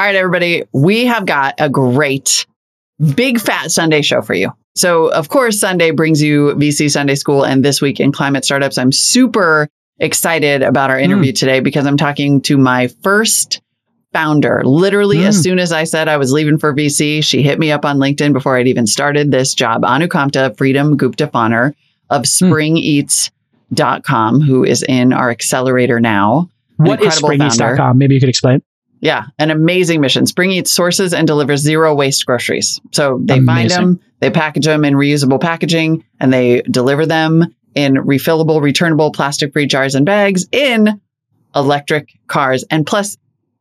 All right, everybody, we have got a great big fat Sunday show for you. So, of course, Sunday brings you VC Sunday School and this week in climate startups. I'm super excited about our interview mm. today because I'm talking to my first founder. Literally, mm. as soon as I said I was leaving for VC, she hit me up on LinkedIn before I'd even started this job. Anukamta Freedom Gupta-Fanner of springeats.com, who is in our accelerator now. What is springeats.com? Maybe you could explain. Yeah, an amazing mission. Spring Eats sources and delivers zero waste groceries. So they amazing. find them, they package them in reusable packaging, and they deliver them in refillable, returnable, plastic free jars and bags in electric cars. And plus,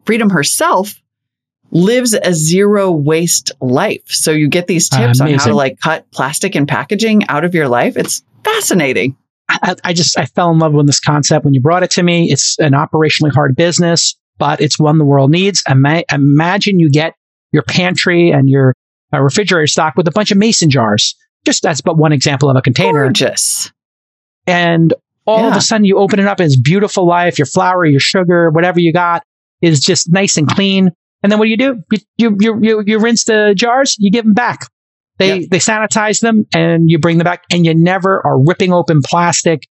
Freedom herself lives a zero waste life. So you get these tips on how to like cut plastic and packaging out of your life. It's fascinating. I, I, just I fell in love with this concept when you brought it to me. It's an operationally hard business, but it's one the world needs. Ima- imagine you get your pantry and your uh, refrigerator stocked with a bunch of mason jars. Just that's but one example of a container. Gorgeous. And all yeah. of a sudden you open it up and it's beautiful life, your flour, your sugar, whatever you got is just nice and clean. And then what do you do? You, you, you, you, you rinse the jars, you give them back. They, yep. they sanitize them and you bring them back and you never are ripping open plastic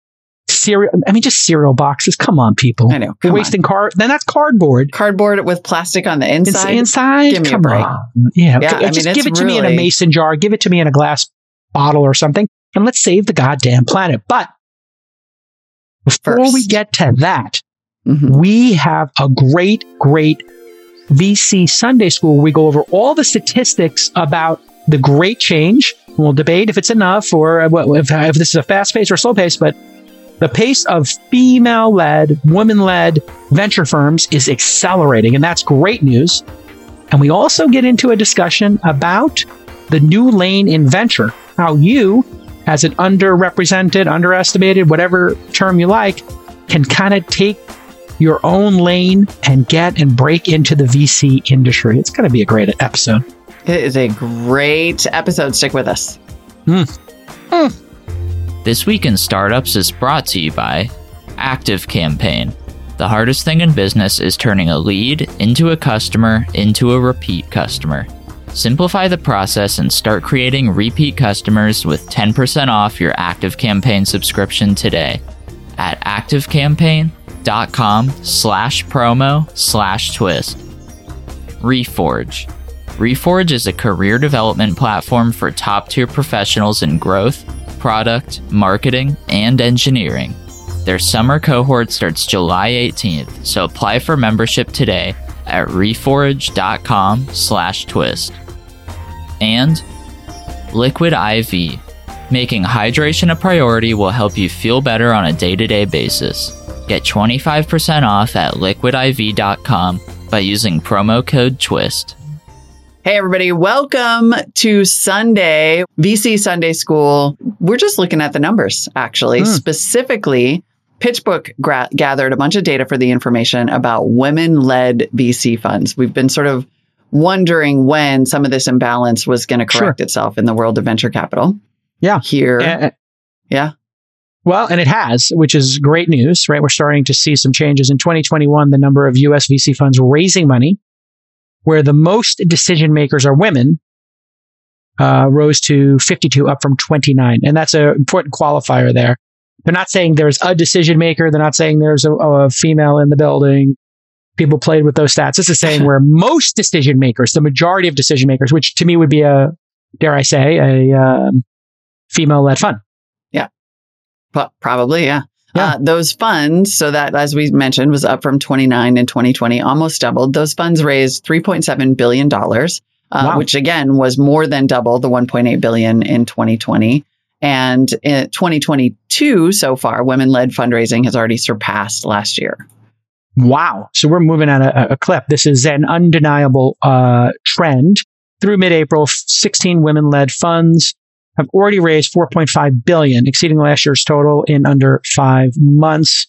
cereal. I mean, just cereal boxes. Come on, people. I know. You're wasting card. Then that's cardboard. Cardboard with plastic on the inside. Inside. Give me Come a break. On. Yeah. yeah I just mean, give it to really... me in a mason jar. Give it to me in a glass bottle or something. And let's save the goddamn planet. But before First. we get to that, mm-hmm. we have a great, great VC Sunday school we go over all the statistics about the great change. We'll debate if it's enough or if, if this is a fast pace or slow pace, but the pace of female led, woman led venture firms is accelerating, and that's great news. And we also get into a discussion about the new lane in venture, how you as an underrepresented, underestimated, whatever term you like, can kind of take your own lane and get and break into the VC industry. It's going to be a great episode. It is a great episode. Stick with us. Mm. Mm. This Week in Startups is brought to you by Active Campaign. The hardest thing in business is turning a lead into a customer into a repeat customer. Simplify the process and start creating repeat customers with 10% off your Active Campaign subscription today at activecampaign.com slash promo slash twist. Reforge. Reforge is a career development platform for top tier professionals in growth, product, marketing, and engineering. Their summer cohort starts July 18th, so apply for membership today at reforge.com slash twist and Liquid IV. Making hydration a priority will help you feel better on a day to day basis. Get 25% off at liquidiv.com by using promo code TWIST. Hey, everybody, welcome to Sunday, VC Sunday School. We're just looking at the numbers, actually. Mm. Specifically, PitchBook gra- gathered a bunch of data for the information about women led VC funds. We've been sort of wondering when some of this imbalance was going to correct sure. itself in the world of venture capital. Yeah. Here. Uh, yeah. Well, and it has, which is great news, right? We're starting to see some changes. In 2021, the number of US VC funds raising money, where the most decision makers are women, uh, rose to 52, up from 29. And that's an important qualifier there. They're not saying there's a decision maker. They're not saying there's a, a female in the building people played with those stats. This is saying where most decision makers, the majority of decision makers, which to me would be a, dare I say, a um, female led fund. Yeah. But probably, yeah. Yeah. Uh, those funds, so that, as we mentioned, was up from 29 in 2020, almost doubled. Those funds raised $3.7 billion, uh, wow. which again was more than double the 1.8 billion in 2020. And in 2022 so far, women led fundraising has already surpassed last year. Wow. So we're moving at a, a clip. This is an undeniable uh, trend. Through mid-April, 16 women-led funds have already raised 4.5 billion, exceeding last year's total in under five months.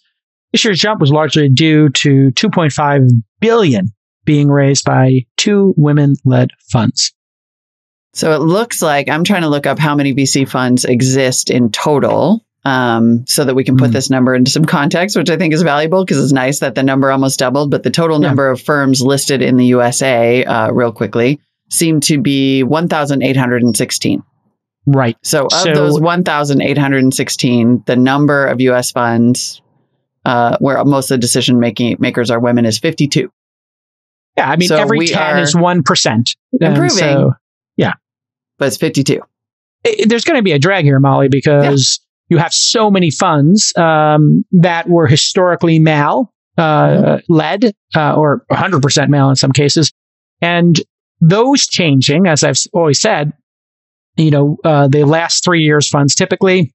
This year's jump was largely due to 2.5 billion being raised by two women-led funds. So it looks like I'm trying to look up how many VC funds exist in total. um, so that we can put mm. this number into some context, which I think is valuable because it's nice that the number almost doubled. But the total yeah. number of firms listed in the USA, uh, real quickly, seemed to be 1,816. Right. So, of so, those 1,816, the number of US funds uh, where most of the decision making makers are women is 52. Yeah. I mean, so every 10 is 1%. Improving. So, yeah. But it's 52. It, there's going to be a drag here, Molly, because you have so many funds um, that were historically male uh, mm-hmm. led uh, or 100% male in some cases. And those changing, as I've always said, you know, uh, the last three years funds typically.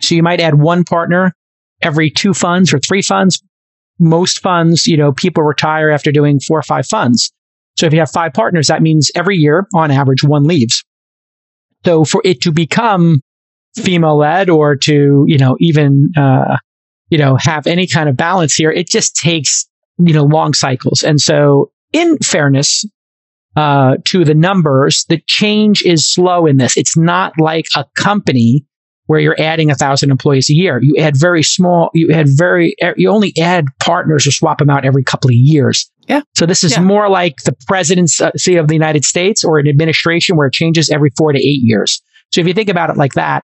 So you might add one partner every two funds or three funds. Most funds, you know, people retire after doing four or five funds. So if you have five partners, that means every year, on average, one leaves. So for it to become female led or to, you know, even, uh, you know, have any kind of balance here, it just takes, you know, long cycles. And so in fairness, uh, to the numbers, the change is slow in this. It's not like a company where you're adding a thousand employees a year. You add very small, you add very, you only add partners or swap them out every couple of years. Yeah. So this is yeah. more like the presidency of the United States or an administration where it changes every four to eight years. So if you think about it like that,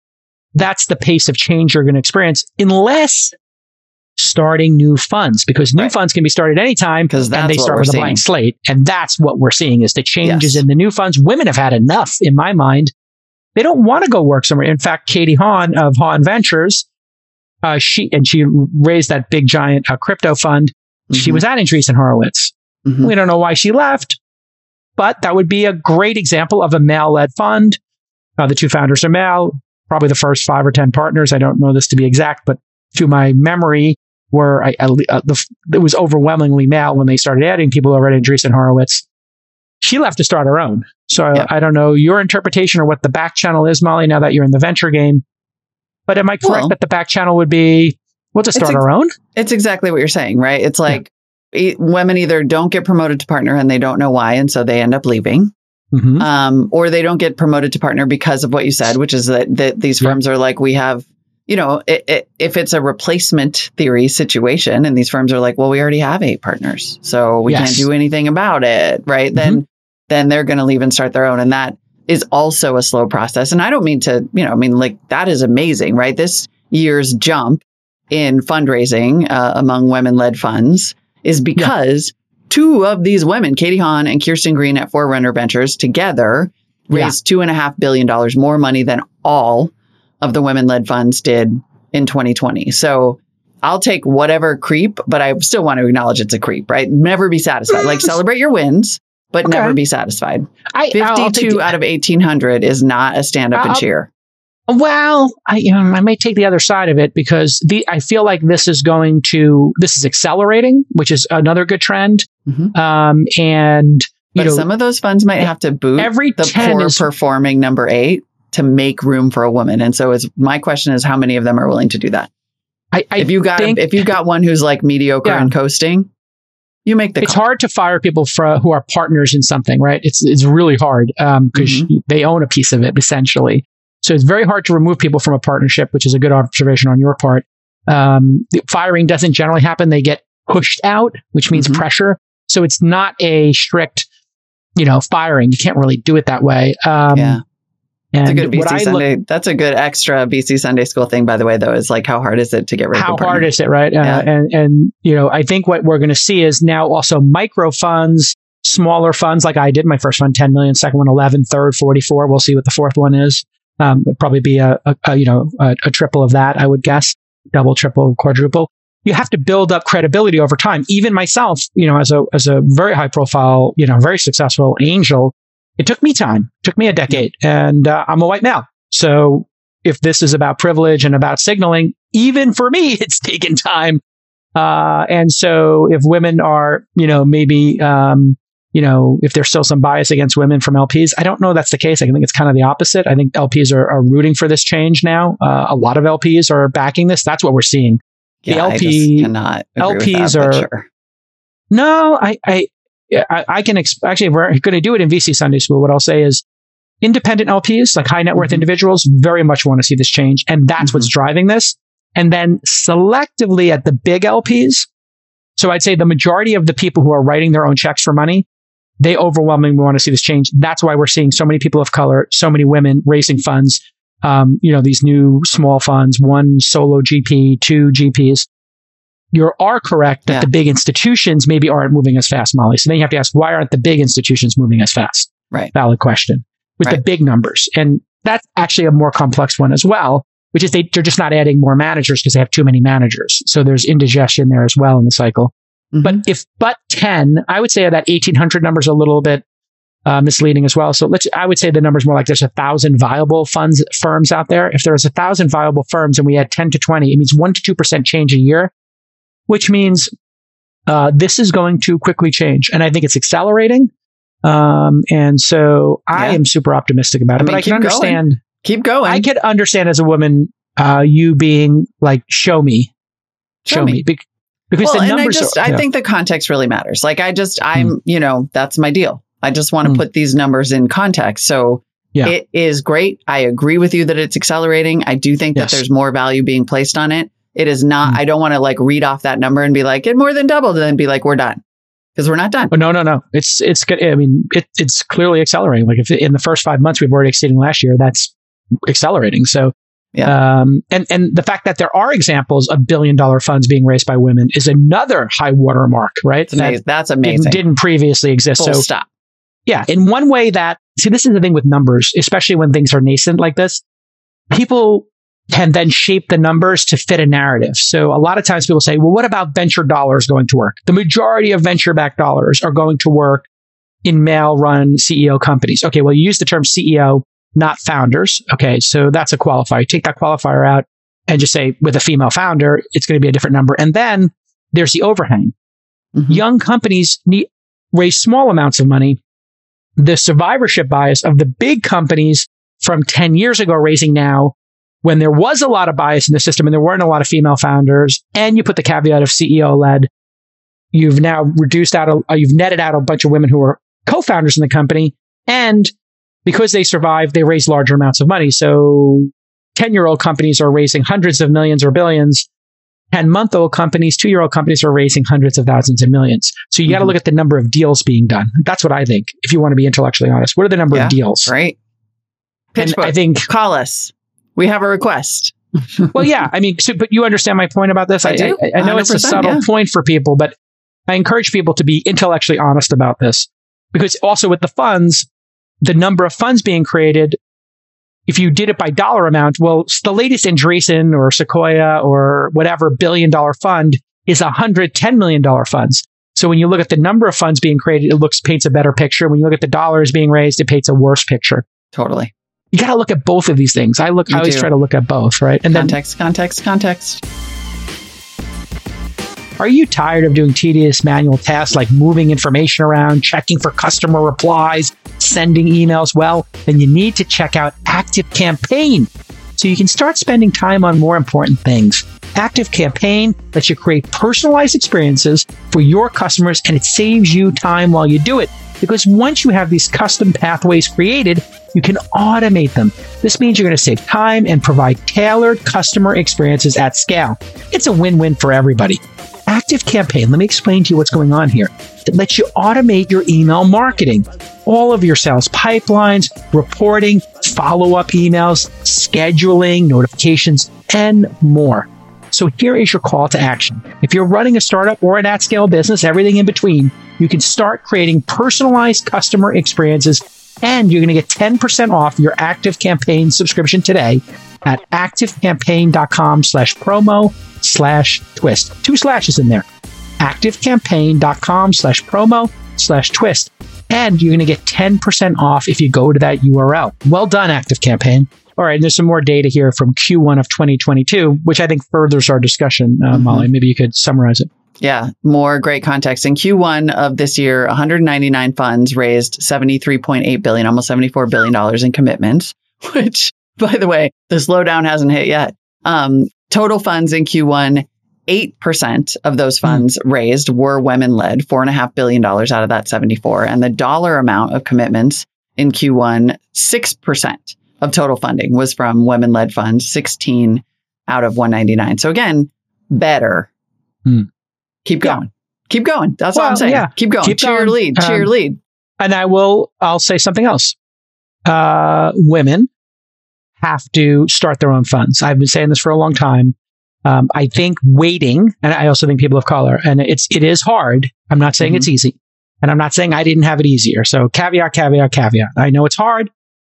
that's the pace of change you're going to experience unless starting new funds because new right. funds can be started anytime because they start with seeing. a blank slate. And that's what we're seeing is the changes yes. in the new funds. Women have had enough in my mind. They don't want to go work somewhere. In fact, Katie Haun of Haun Ventures, uh, she, and she raised that big giant uh, crypto fund. Mm-hmm. She was at Andreessen Horowitz. Mm-hmm. We don't know why she left, but that would be a great example of a male led fund. Uh, the two founders are male, probably the first five or 10 partners. I don't know this to be exact, but to my memory, were I, uh, the, it was overwhelmingly male when they started adding people over at Andreessen Horowitz. She left to start her own. So yeah. I, I, don't know your interpretation or what the back channel is, Molly. Now that you're in the venture game, but am I correct well, that the back channel would be we'll just start ex- our own? It's exactly what you're saying, right? It's like yeah. women either don't get promoted to partner and they don't know why, and so they end up leaving. Mm-hmm. Um, or they don't get promoted to partner because of what you said, which is that, that these firms yeah. are like, we have you know, it, it, if it's a replacement theory situation and these firms are like, well, we already have eight partners, so we yes. can't do anything about it, right? Mm-hmm. Then, then they're going to leave and start their own. And that is also a slow process. And I don't mean to, you know, I mean, like that is amazing, right? This year's jump in fundraising uh, among women led funds is because yeah. two of these women, Katie Haun and Kirsten Green at Forerunner Ventures together raised yeah. two and a half billion dollars more money than all of the women led funds did in 2020. So I'll take whatever creep, but I still want to acknowledge it's a creep, right? Never be satisfied. like celebrate your wins, but okay. never be satisfied. I, 52 out of 1800 is not a stand up and cheer. Well, I, you know, I may take the other side of it because the, I feel like this is going to, this is accelerating, which is another good trend. Mm-hmm. Um, and, you but know, some of those funds might have to boot every the poor is, performing number eight to make room for a woman. And so is my question is how many of them are willing to do that? I, I if you got think, if you got one who's like mediocre yeah. and coasting, you make the. It's call. hard to fire people for, who are partners in something, right? It's it's really hard because um, mm-hmm. they own a piece of it essentially. So it's very hard to remove people from a partnership, which is a good observation on your part. Um, firing doesn't generally happen; they get pushed out, which means mm-hmm. pressure. So it's not a strict, you know, firing. You can't really do it that way. Um, yeah. That's a good VC Sunday. Look, that's a good extra VC Sunday school thing, by the way. Though, is like how hard is it to get rid of? How hard is it, right? Uh, yeah. Uh, and and you know, I think what we're going to see is now also micro funds, smaller funds, like I did my first fund, 10 million, second one, 11, third, 44. We'll see what the fourth one is. Um, probably be a, a, a you know a, a triple of that, I would guess, double, triple, quadruple. You have to build up credibility over time. Even myself, you know, as a as a very high profile, you know, very successful angel, it took me time, it took me a decade, and uh, I'm a white male. So if this is about privilege and about signaling, even for me, it's taken time. Uh, and so if women are, you know, maybe, um, you know, if there's still some bias against women from LPs, I don't know that's the case. I think it's kind of the opposite. I think LPs are, are rooting for this change now. Uh, a lot of LPs are backing this. That's what we're seeing. The yeah, LP, cannot LPs are. Sure. No, I, I, I, I can exp- actually, we're going to do it in VC Sunday School, what I'll say is independent LPs, like high net worth mm-hmm. individuals, very much want to see this change. And that's mm-hmm. what's driving this. And then selectively at the big LPs. So I'd say the majority of the people who are writing their own checks for money, they overwhelmingly want to see this change. That's why we're seeing so many people of color, so many women raising funds. Um, you know, these new small funds, one solo GP, two GPs. You are correct that yeah. the big institutions maybe aren't moving as fast, Molly. So then you have to ask, why aren't the big institutions moving as fast? Right. Valid question with right. the big numbers. And that's actually a more complex one as well, which is they, they're just not adding more managers because they have too many managers. So there's indigestion there as well in the cycle. Mm-hmm. But if but 10, I would say that 1800 number is a little bit uh, misleading as well. So let's, I would say the number's more like there's a thousand viable funds firms out there. If there's a thousand viable firms and we had 10 to 20, it means one to 2% change a year, which means uh, this is going to quickly change. And I think it's accelerating. Um, and so I am super optimistic about it, I mean, but I can understand. Going. Keep going. I can understand as a woman, uh, you being like, show me, show, show me. me. Be- because well, the numbers. I just, are, I think the context really matters. Like I just, I'm, mm. you know, that's my deal. I just want to mm. put these numbers in context. So yeah. it is great. I agree with you that it's accelerating. I do think yes. that there's more value being placed on it. It is not, mm. I don't want to like read off that number and be like, it more than doubled and then be like, we're done because we're not done. Oh, no, no, no. It's it's good. I mean, it, it's clearly accelerating. Like if in the first five months we've already exceeding last year, that's accelerating. So, yeah. Um, and and the fact that there are examples of billion dollar funds being raised by women is another high watermark, right? That that's amazing. Didn't, didn't previously exist. Full so stop. Yeah, in one way that see, this is the thing with numbers, especially when things are nascent like this. People can then shape the numbers to fit a narrative. So a lot of times people say, well, what about venture dollars going to work? The majority of venture backed dollars are going to work in male run CEO companies. Okay. Well, you use the term CEO, not founders. Okay. So that's a qualifier. take that qualifier out and just say with a female founder, it's going to be a different number. And then there's the overhang. Mm-hmm. Young companies need raise small amounts of money. The survivorship bias of the big companies from 10 years ago raising now when there was a lot of bias in the system and there weren't a lot of female founders, and you put the caveat of CEO led, you've now reduced out, a, uh, you've netted out a bunch of women who are co-founders in the company. And because they survived, they raise larger amounts of money. So 10 year old companies are raising hundreds of millions or billions. 10 month old companies, two year old companies are raising hundreds of thousands and millions. So you mm-hmm. got to look at the number of deals being done. That's what I think. If you want to be intellectually honest, what are the number yeah, of deals? Right. Pitch I think call us we have a request. well, yeah. I mean, so, but you understand my point about this. I, I, I, I know it's a subtle yeah. point for people, but I encourage people to be intellectually honest about this because also with the funds, the number of funds being created, if you did it by dollar amount, well, the latest Andreessen or Sequoia or whatever billion dollar fund is a hundred ten million dollar funds. So when you look at the number of funds being created, it looks paints a better picture. When you look at the dollars being raised, it paints a worse picture. Totally you got to look at both of these things. I look, you I always do. try to look at both, right? And context, then, context, context. Are you tired of doing tedious manual tasks like moving information around, checking for customer replies, sending emails? Well, then you need to check out Active Campaign so you can start spending time on more important things. Active Campaign lets you create personalized experiences for your customers and it saves you time while you do it. Because once you have these custom pathways created, you can automate them. This means you're going to save time and provide tailored customer experiences at scale. It's a win-win for everybody. Active Campaign, let me explain to you what's going on here. It lets you automate your email marketing, all of your sales pipelines, reporting, follow-up emails, scheduling, notifications, and more. So here is your call to action. If you're running a startup or an at-scale business, everything in between, you can start creating personalized customer experiences and you're going to get 10% off your active campaign subscription today at activecampaign.com slash promo slash twist. Two slashes in there. activecampaign.com slash promo slash twist. And you're going to get 10% off if you go to that URL. Well done, Active Campaign. All right, and there's some more data here from Q1 of 2022, which I think furthers our discussion. Uh, mm-hmm. Molly, maybe you could summarize it. Yeah, more great context. In Q1 of this year, 199 funds raised 73.8 billion, almost 74 billion dollars in commitments. Which, by the way, the slowdown hasn't hit yet. Um, total funds in Q1, eight percent of those hmm. funds mm. raised were women led, four and a half billion dollars out of that 74, and the dollar amount of commitments in Q1, 6% of total funding was from women led funds, 16 out of 199. So again, better. Hmm. Keep going. Yeah. Keep going. That's well, all I'm saying. Yeah. Keep going. Keep cheer going. lead. Cheer um, lead. And I will, I'll say something else. Uh, women have to start their own funds. I've been saying this for a long time. Um, I think waiting, and I also think people of color, and it's it is hard. I'm not saying mm-hmm. it's easy, and I'm not saying I didn't have it easier. So caveat, caveat, caveat. I know it's hard.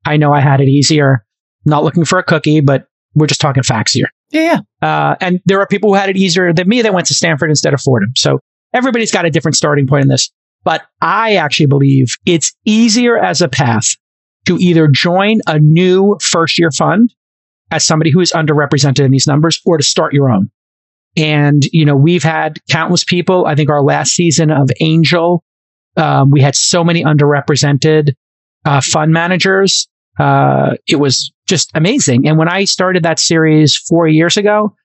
I know I had it easier. not looking for a cookie, but we're just talking facts here. Yeah. Uh, and there are people who had it easier than me that went to Stanford instead of Fordham. So everybody's got a different starting point in this. But I actually believe it's easier as a path to either join a new first year fund as somebody who is underrepresented in these numbers or to start your own. And, you know, we've had countless people. I think our last season of Angel, um, we had so many underrepresented uh, fund managers. Uh, it was just amazing. And when I started that series four years ago,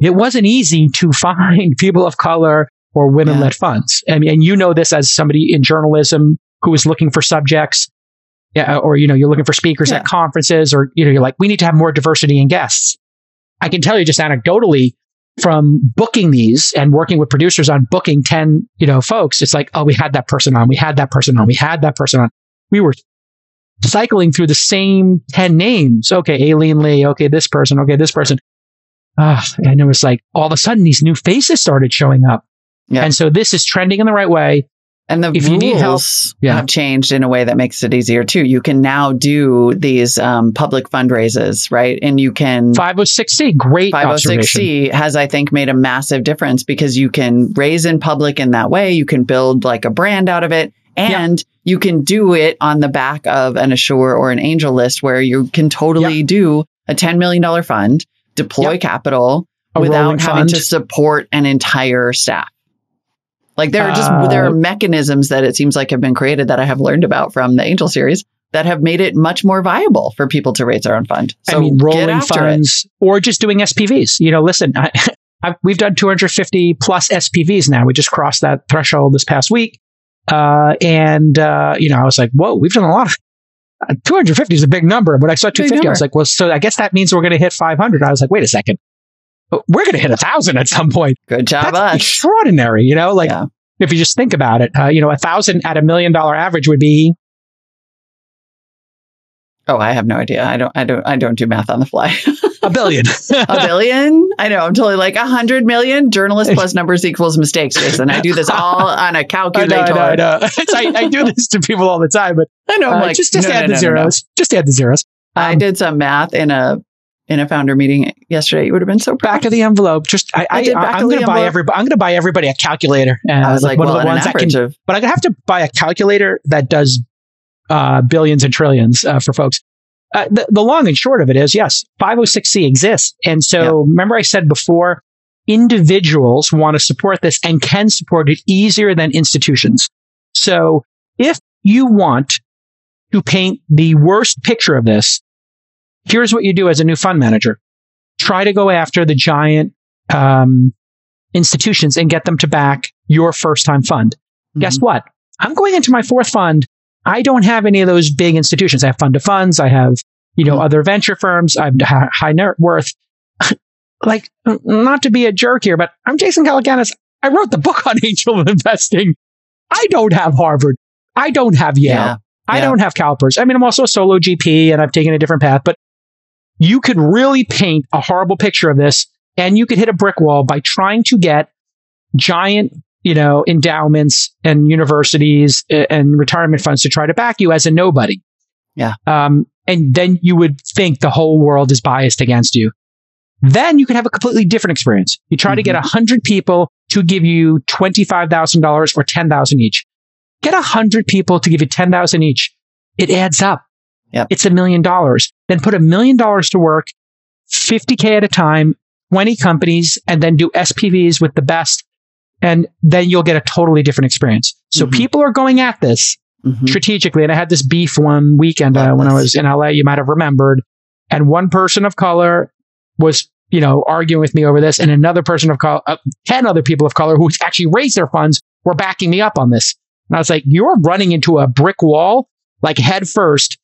it wasn't easy to find people of color or women led yeah. funds. I mean, and you know this as somebody in journalism who is looking for subjects yeah, or you know, you're looking for speakers yeah. at conferences, or you know, you're like, we need to have more diversity in guests. I can tell you just anecdotally from booking these and working with producers on booking 10, you know, folks, it's like, oh, we had that person on, we had that person on, we had that person on. We were cycling through the same 10 names. Okay, Aileen Lee. Okay, this person. Okay, this person. Uh, and it was like all of a sudden these new faces started showing up. Yeah. And so this is trending in the right way. And the if rules you need help, yeah. have changed in a way that makes it easier too. You can now do these um, public fundraisers, right? And you can 506c, great 506c has, I think, made a massive difference because you can raise in public in that way. You can build like a brand out of it, and yeah. you can do it on the back of an Assure or an AngelList where you can totally yeah. do a $10 million fund, deploy capital a without having fund. to support an entire staff. Like there are just uh, there are mechanisms that it seems like have been created that I have learned about from the Angel series that have made it much more viable for people to raise their own fund. So I mean, rolling funds it. or just doing SPVs. You know, listen, I, I, we've done 250 plus SPVs now. We just crossed that threshold this past week. Uh, and, uh, you know, I was like, whoa, we've done a lot of, uh, 250 is a big number, but I saw 250. I was like, well, so I guess that means we're going to hit 500. I was like, wait a second we're going to hit a thousand at some point. Good job, That's us. Extraordinary, you know, like yeah. If you just think about it, uh, you know, a thousand at a million dollar average would be. Oh, I have no idea. I don't. I don't. I don't do math on the fly. a billion. a billion. I know. I'm totally like a hundred million. Journalist plus numbers equals mistakes, Jason. I do this all on a calculator. I, know, I, know, I, know. I, I, do this to people all the time, but I know. Uh, like, just just no, add no, the no, zeros. Just add the zeros. Um, I did some math in a in a founder meeting yesterday, you would have been so proud. Back of the envelope. Just I, I, I am going to buy everybody. I'm going to buy everybody a calculator. And I was like, one well, of the ones that can. Of- but I'm going to have to buy a calculator that does uh, billions and trillions uh, for folks. Uh, the, the, long and short of it is, yes, 506c exists, and so yeah. remember I said before, individuals want to support this and can support it easier than institutions. So if you want to paint the worst picture of this, here's what you do as a new fund manager try to go after the giant um, institutions and get them to back your first time fund. Mm-hmm. Guess what? I'm going into my fourth fund. I don't have any of those big institutions. I have fund of funds. I have, you know, mm-hmm. other venture firms. I have high net worth. like, not to be a jerk here, but I'm Jason Calacanis. I wrote the book on angel investing. I don't have Harvard. I don't have Yale. Yeah. I yeah. don't have CalPERS. I mean, I'm also a solo GP and I've taken a different path, but you could really paint a horrible picture of this and you could hit a brick wall by trying to get giant, you know, endowments and universities and retirement funds to try to back you as a nobody. Yeah. Um, and then you would think the whole world is biased against you. Then you could have a completely different experience. You try mm-hmm. to get a mm-hmm. hundred people to give you $25,000 or 10,000 each. Get a hundred people to give you 10,000 each. It adds up. Yep. It's a million dollars. Then put a million dollars to work, 50K at a time, 20 companies, and then do SPVs with the best. And then you'll get a totally different experience. So mm-hmm. people are going at this mm-hmm. strategically. And I had this beef one weekend uh, when I was in LA, you might have remembered. And one person of color was, you know, arguing with me over this. And another person of color, uh, 10 other people of color who actually raised their funds were backing me up on this. And I was like, you're running into a brick wall like head first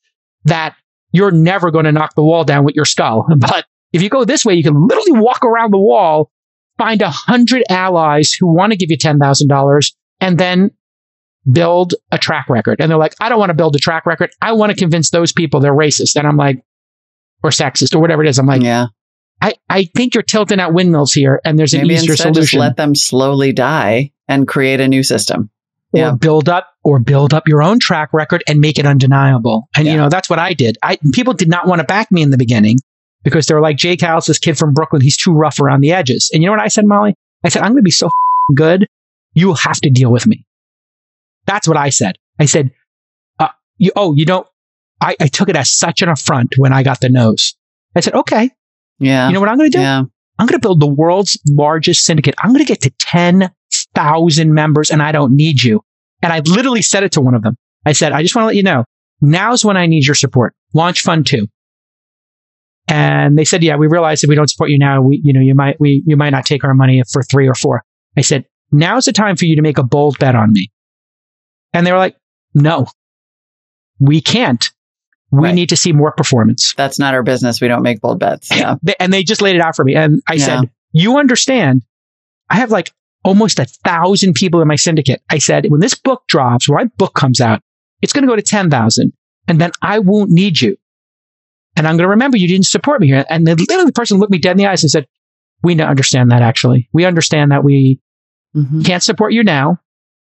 that you're never going to knock the wall down with your skull. But if you go this way, you can literally walk around the wall, find a hundred allies who want to give you $10,000 and then build a track record. And they're like, I don't want to build a track record. I want to convince those people they're racist. And I'm like, or sexist or whatever it is. I'm like, yeah. I, I think you're tilting at windmills here and there's an Maybe easier solution. Just let them slowly die and create a new system. Or yeah. build up or build up your own track record and make it undeniable. And yeah. you know, that's what I did. I people did not want to back me in the beginning because they were like, Jake House, this kid from Brooklyn, he's too rough around the edges. And you know what I said, Molly? I said, I'm going to be so good. You will have to deal with me. That's what I said. I said, uh, you, oh, you don't, I, I took it as such an affront when I got the nose. I said, okay. Yeah. You know what I'm going to do? Yeah. I'm going to build the world's largest syndicate. I'm going to get to 10,000 members and I don't need you. And I literally said it to one of them. I said, I just want to let you know, now's when I need your support. Launch fund two. And they said, yeah, we realize if we don't support you now, we, you know, you might, we, you might not take our money for three or four. I said, now's the time for you to make a bold bet on me. And they were like, no, we can't. We right. need to see more performance. That's not our business. We don't make bold bets. Yeah. and they just laid it out for me. And I yeah. said, you understand, I have like almost a thousand people in my syndicate. I said, when this book drops, when my book comes out, it's going to go to 10,000 and then I won't need you. And I'm going to remember you didn't support me here. And then literally the person looked me dead in the eyes and said, we don't understand that actually. We understand that we mm-hmm. can't support you now,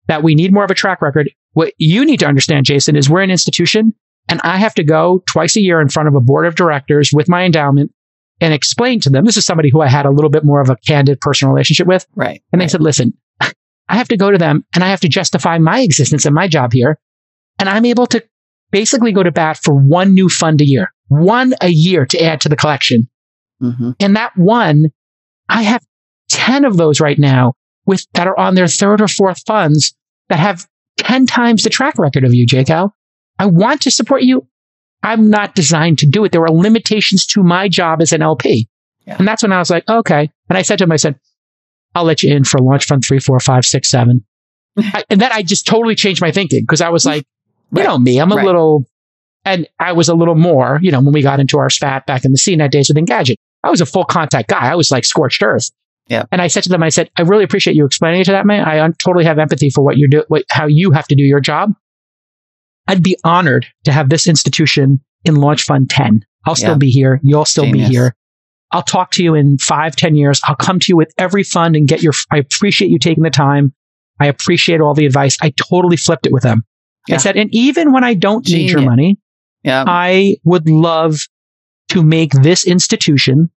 that we need more of a track record. What you need to understand, Jason, is we're an institution and I have to go twice a year in front of a board of directors with my endowment and explain to them. This is somebody who I had a little bit more of a candid personal relationship with. Right. And they right. said, listen, I have to go to them and I have to justify my existence and my job here. And I'm able to basically go to bat for one new fund a year, one a year to add to the collection. Mm-hmm. And that one, I have 10 of those right now with that are on their third or fourth funds that have 10 times the track record of you, Al. I want to support you. I'm not designed to do it. There are limitations to my job as an LP. Yeah. And that's when I was like, okay. And I said to him, I said, I'll let you in for launch fund three, four, five, six, seven. I, and then I just totally changed my thinking because I was like, you right. know me, I'm a right. little, and I was a little more, you know, when we got into our spat back in the CNET days with Engadget, I was a full contact guy. I was like scorched earth. Yeah. And I said to them, I said, I really appreciate you explaining it to that man. I un- totally have empathy for what you do, what, how you have to do your job. I'd be honored to have this institution in Launch Fund 10. I'll still yeah. be here. You'll still Genius. be here. I'll talk to you in five, ten years. I'll come to you with every fund and get your, I appreciate you taking the time. I appreciate all the advice. I totally flipped it with them. Yeah. I said, and even when I don't Genius. need your money, yeah. I would love to make this institution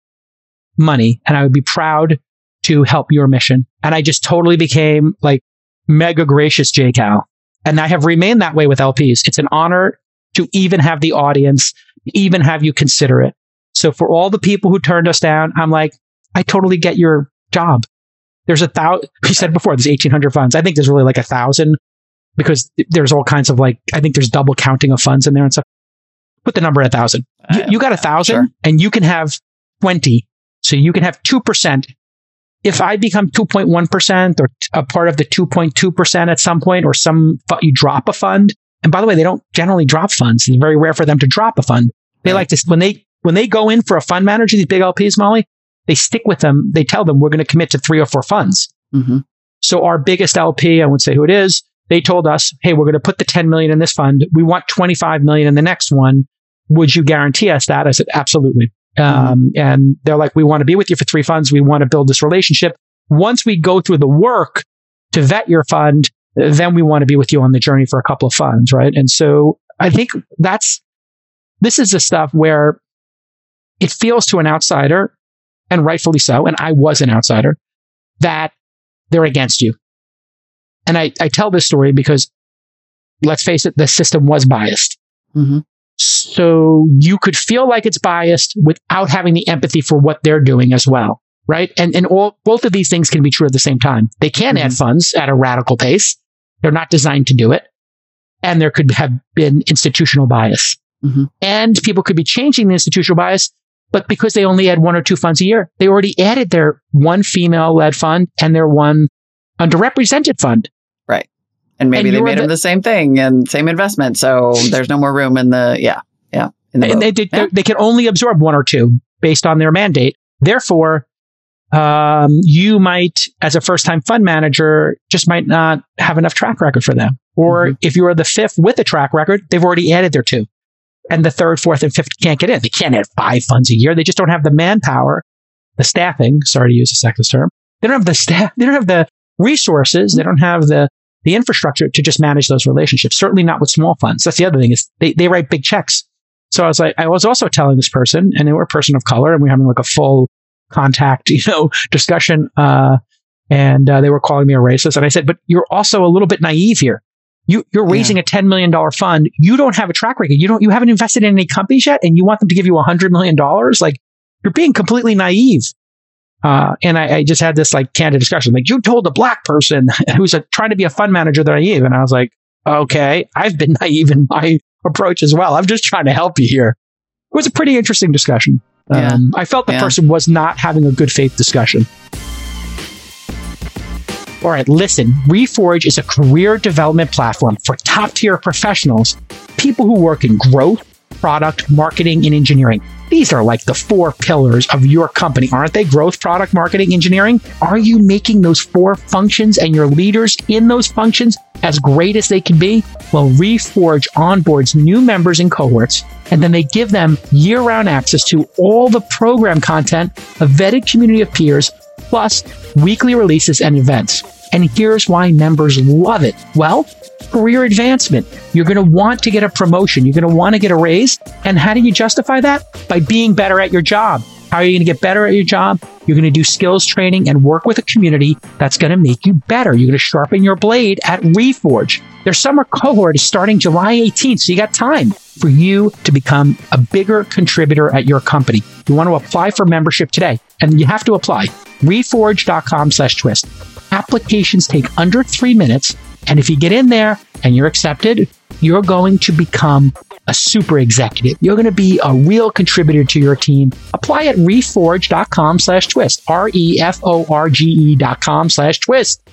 money and I would be proud to help your mission. And I just totally became like mega gracious J Cal. And I have remained that way with LPs. It's an honor to even have the audience, even have you consider it. So for all the people who turned us down, I'm like, I totally get your job. There's a thousand, you said before, there's 1800 funds. I think there's really like a thousand because there's all kinds of like, I think there's double counting of funds in there and stuff. Put the number at a thousand. You, uh, you got a thousand sure. and you can have 20. So you can have 2% if I become 2.1% or a part of the 2.2% at some point, or some, you drop a fund. And by the way, they don't generally drop funds. It's very rare for them to drop a fund. They right. like to, when they, when they go in for a fund manager, these big LPs, Molly, they stick with them. They tell them we're going to commit to three or four funds. Mm-hmm. So our biggest LP, I won't say who it is, they told us, Hey, we're going to put the 10 million in this fund. We want 25 million in the next one. Would you guarantee us that? I said, absolutely. Mm-hmm. Um, and they're like, we want to be with you for three funds. We want to build this relationship. Once we go through the work to vet your fund, then we want to be with you on the journey for a couple of funds, right? And so I think that's, this is the stuff where it feels to an outsider, and rightfully so, and I was an outsider, that they're against you. And I, I tell this story because let's face it, the system was biased. Mm-hmm. So you could feel like it's biased without having the empathy for what they're doing as well. Right. And, and all, both of these things can be true at the same time. They can mm-hmm. add funds at a radical pace. They're not designed to do it. And there could have been institutional bias. Mm-hmm. And people could be changing the institutional bias, but because they only add one or two funds a year, they already added their one female led fund and their one underrepresented fund. Right. And maybe and they made the, them the same thing and same investment. So there's no more room in the, yeah, yeah. The and they, they, yeah. they can only absorb one or two based on their mandate. Therefore, um, you might, as a first time fund manager, just might not have enough track record for them. Or mm-hmm. if you are the fifth with a track record, they've already added their two. And the third, fourth, and fifth can't get in. They can't add five funds a year. They just don't have the manpower, the staffing. Sorry to use a sexist term. They don't have the staff. They don't have the resources. They don't have the the infrastructure to just manage those relationships. Certainly not with small funds. That's the other thing is they, they write big checks. So I was like, I was also telling this person, and they were a person of color, and we were having like a full contact, you know, discussion. Uh, and uh, they were calling me a racist. And I said, but you're also a little bit naive here. You, you're raising yeah. a $10 million fund. You don't have a track record. You don't, you haven't invested in any companies yet, and you want them to give you $100 million. Like you're being completely naive. Uh, and I, I, just had this like candid discussion. Like you told a black person who's a, trying to be a fund manager that naive. And I was like, okay, I've been naive in my approach as well. I'm just trying to help you here. It was a pretty interesting discussion. Yeah. Um, I felt the yeah. person was not having a good faith discussion. All right, listen, Reforge is a career development platform for top tier professionals, people who work in growth, product, marketing, and engineering. These are like the four pillars of your company, aren't they? Growth, product, marketing, engineering. Are you making those four functions and your leaders in those functions as great as they can be? Well, Reforge onboards new members and cohorts, and then they give them year round access to all the program content, a vetted community of peers, plus weekly releases and events. And here's why members love it. Well, career advancement. You're going to want to get a promotion. You're going to want to get a raise. And how do you justify that? By being better at your job. How are you going to get better at your job? You're going to do skills training and work with a community that's going to make you better. You're going to sharpen your blade at Reforge. Their summer cohort is starting July 18th, so you got time for you to become a bigger contributor at your company. You want to apply for membership today, and you have to apply. Reforge.com slash twist. Applications take under three minutes, and if you get in there and you're accepted, you're going to become a super executive. You're going to be a real contributor to your team. Apply at reforge.com slash twist. R-E-F-O-R-G-E dot com slash twist.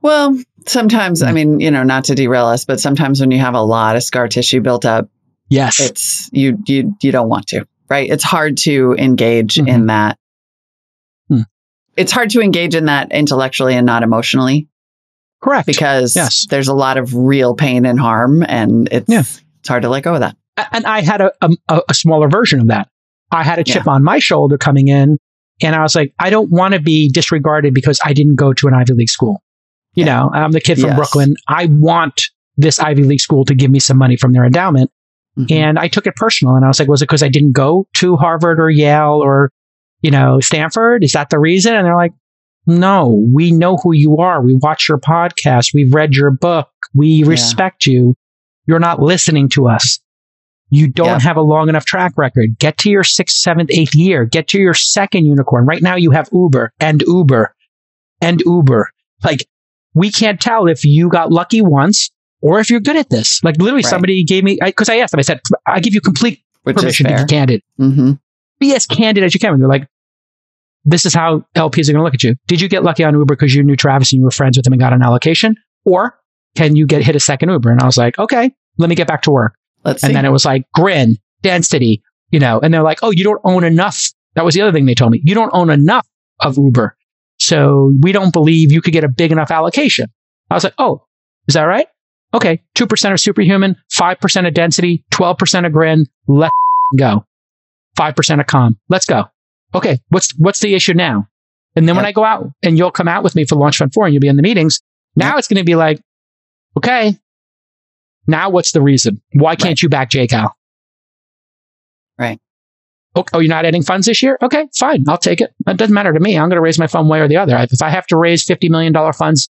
Well, sometimes, I mean, you know, not to derail us, but sometimes when you have a lot of scar tissue built up, yes, it's you, you, you don't want to, right? It's hard to engage mm-hmm. in that. Hmm. It's hard to engage in that intellectually and not emotionally. Correct. Because yes. there's a lot of real pain and harm and it's, yeah. It's hard to let go of that. And I had a, a, a smaller version of that. I had a chip yeah. on my shoulder coming in and I was like, I don't want to be disregarded because I didn't go to an Ivy League school. You yeah. know, I'm the kid from yes. Brooklyn. I want this Ivy League school to give me some money from their endowment. Mm-hmm. And I took it personal and I was like, was it because I didn't go to Harvard or Yale or, you know, Stanford? Is that the reason? And they're like, no, we know who you are. We watch your podcast. We've read your book. We respect yeah. you. You're not listening to us. You don't yeah. have a long enough track record. Get to your sixth, seventh, eighth year. Get to your second unicorn. Right now you have Uber and Uber and Uber. Like we can't tell if you got lucky once or if you're good at this. Like literally right. somebody gave me, because I, I, asked them, I said, I give you complete Which permission to be candid. Mm-hmm. Be as candid as you can. And they're like, this is how LPs are going to look at you. Did you get lucky on Uber because you knew Travis and you were friends with him and got an allocation? Or can you get hit a second Uber? And I was like, okay, let me get back to work. Let's and see. then it was like grin, density, you know, and they're like, oh, you don't own enough. That was the other thing they told me. You don't own enough of Uber. So we don't believe you could get a big enough allocation. I was like, oh, is that right? Okay. 2% of superhuman, 5% of density, 12% of grin. Let's go. 5% of calm. Let's go. Okay. What's, what's the issue now? And then yep. when I go out and you'll come out with me for Launch Fund 4 and you'll be in the meetings, now yep. it's going to be like, okay, now what's the reason? Why can't right. you back JCal? Right. Oh, oh, you're not adding funds this year? Okay, fine. I'll take it. It doesn't matter to me. I'm going to raise my fund way or the other. If I have to raise $50 million funds,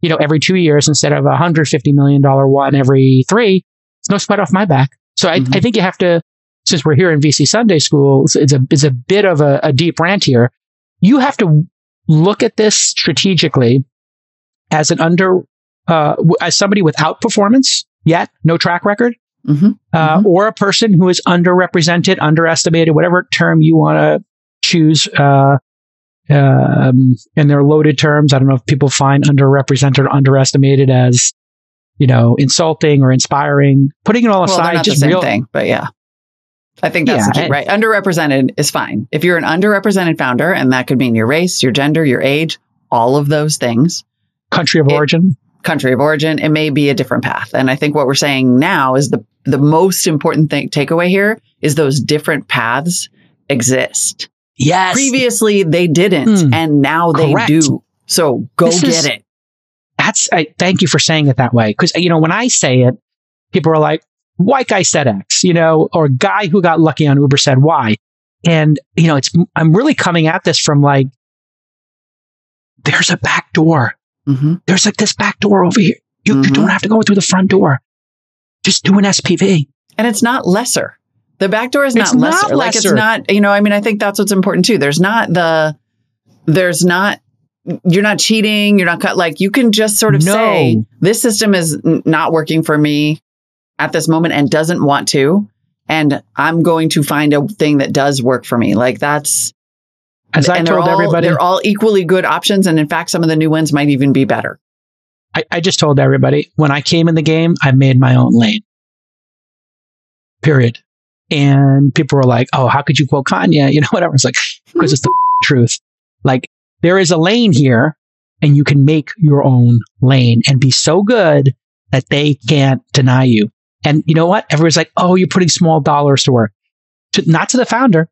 you know, every two years instead of a $150 million one one every three, it's no sweat off my back. So I, mm-hmm. I think you have to, since we're here in VC Sunday school, it's a, it's a bit of a, a deep rant here. You have to look at this strategically as an under, uh, as somebody without performance yet, no track record, mm-hmm. Uh, mm-hmm. or a person who is underrepresented, underestimated, whatever term you want to choose uh, um, in their loaded terms. I don't know if people find underrepresented or underestimated as, you know, insulting or inspiring. Putting it all well, aside, just the real thing. But yeah, I think that's yeah, the key, right? Underrepresented is fine. If you're an underrepresented founder, and that could mean your race, your gender, your age, all of those things. Country of origin. Country of origin. It may be a different path. And I think what we're saying now is the the most important thing takeaway here is those different paths exist. Yes. Previously they didn't, mm, and now they correct. do. So go this get is, it. That's I thank you for saying it that way. Because you know, when I say it, people are like, white guy said X, you know, or guy who got lucky on Uber said Y. And, you know, it's I'm really coming at this from like there's a back door. Mm-hmm. There's like this back door over here. You, mm-hmm. you don't have to go through the front door. Just do an SPV. And it's not lesser. The back door is not, it's lesser. not Like it's not, you know, I mean, I think that's what's important too. There's not the, there's not, you're not cheating. You're not cut. Like you can just sort of no. say, this system is not working for me at this moment and doesn't want to. And I'm going to find a thing that does work for me. Like that's, as I told all, everybody, they're all equally good options. And in fact, some of the new ones might even be better. I, I just told everybody when I came in the game, I made my own lane. Period. And people were like, "Oh, how could you quote Kanye?" You know, whatever. It's like because it's the truth. Like there is a lane here, and you can make your own lane and be so good that they can't deny you. And you know what? Everyone's like, "Oh, you're putting small dollars to work." To, not to the founder,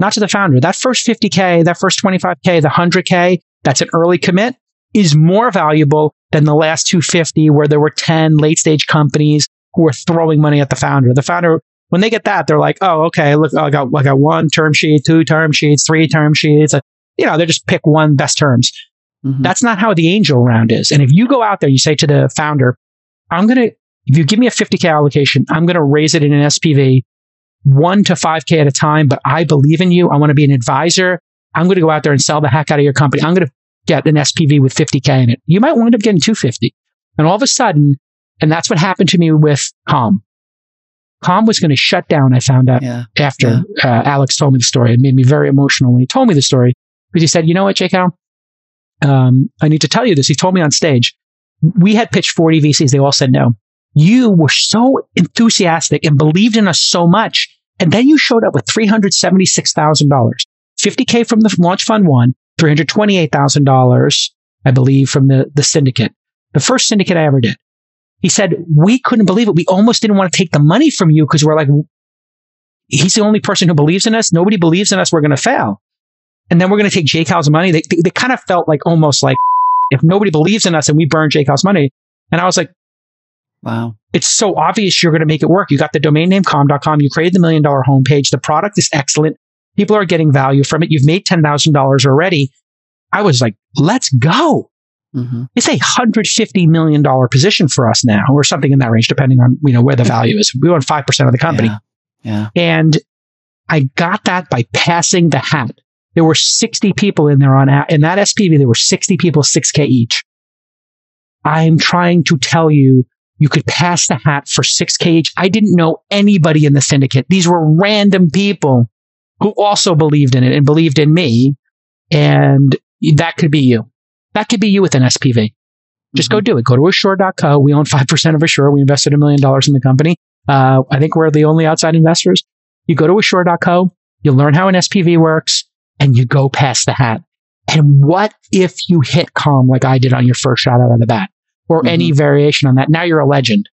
not to the founder. That first 50K, that first 25K, the 100K, that's an early commit is more valuable than the last 250 where there were 10 late stage companies who were throwing money at the founder. The founder, when they get that, they're like, oh, okay, look, I got, I got one term sheet, two term sheets, three term sheets. You know, they just pick one best terms. Mm-hmm. That's not how the angel round is. And if you go out there, you say to the founder, I'm going to, if you give me a 50K allocation, I'm going to raise it in an SPV one to 5K at a time, but I believe in you. I want to be an advisor. I'm going to go out there and sell the heck out of your company. I'm going to get an SPV with 50K in it. You might wind up getting 250. And all of a sudden, and that's what happened to me with Calm. Calm was going to shut down, I found out yeah. after yeah. Uh, Alex told me the story. It made me very emotional when he told me the story because he said, you know what, Jake um, I need to tell you this. He told me on stage, we had pitched 40 VCs. They all said no you were so enthusiastic and believed in us so much. And then you showed up with $376,000, 50K from the launch fund one, $328,000, I believe, from the, the syndicate, the first syndicate I ever did. He said, we couldn't believe it. We almost didn't want to take the money from you because we're like, he's the only person who believes in us. Nobody believes in us. We're going to fail. And then we're going to take J Cal's money. They, they, they kind of felt like almost like if nobody believes in us and we burn J Cal's money. And I was like, Wow. It's so obvious you're going to make it work. You got the domain name calm.com. You created the million dollar homepage. The product is excellent. People are getting value from it. You've made $10,000 already. I was like, let's go. Mm-hmm. It's a $150 million position for us now or something in that range, depending on, you know, where the value is. We own 5% of the company. Yeah. yeah. And I got that by passing the hat. There were 60 people in there on, in that SPV, there were 60 people, 6K each. I'm trying to tell you you could pass the hat for 6K each. I didn't know anybody in the syndicate. These were random people who also believed in it and believed in me. And that could be you. That could be you with an SPV. Just mm-hmm. go do it. Go to assure.co. We own 5% of Assure. We invested a million dollars in the company. Uh, I think we're the only outside investors. You go to assure.co. You learn how an SPV works and you go past the hat. And what if you hit calm like I did on your first shot out of the bat? Or mm-hmm. any variation on that. Now you're a legend.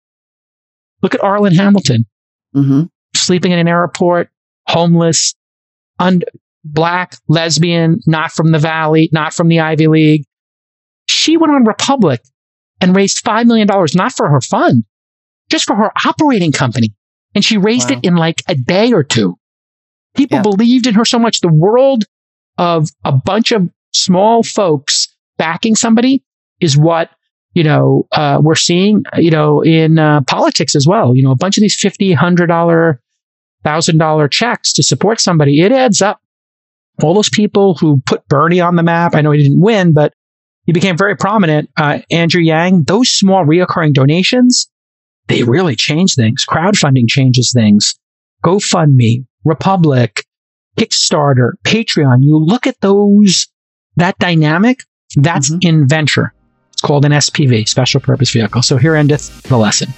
Look at Arlan Hamilton, mm-hmm. sleeping in an airport, homeless, un- black, lesbian, not from the Valley, not from the Ivy League. She went on Republic and raised $5 million, not for her fund, just for her operating company. And she raised wow. it in like a day or two. People yeah. believed in her so much. The world of a bunch of small folks backing somebody is what you know, uh, we're seeing, you know, in uh, politics as well. You know, a bunch of these fifty, hundred dollar, thousand dollar checks to support somebody, it adds up. All those people who put Bernie on the map. I know he didn't win, but he became very prominent. Uh, Andrew Yang. Those small reoccurring donations, they really change things. Crowdfunding changes things. GoFundMe, Republic, Kickstarter, Patreon, you look at those, that dynamic, that's mm-hmm. in venture. It's called an SPV, special purpose vehicle. So here endeth the lesson.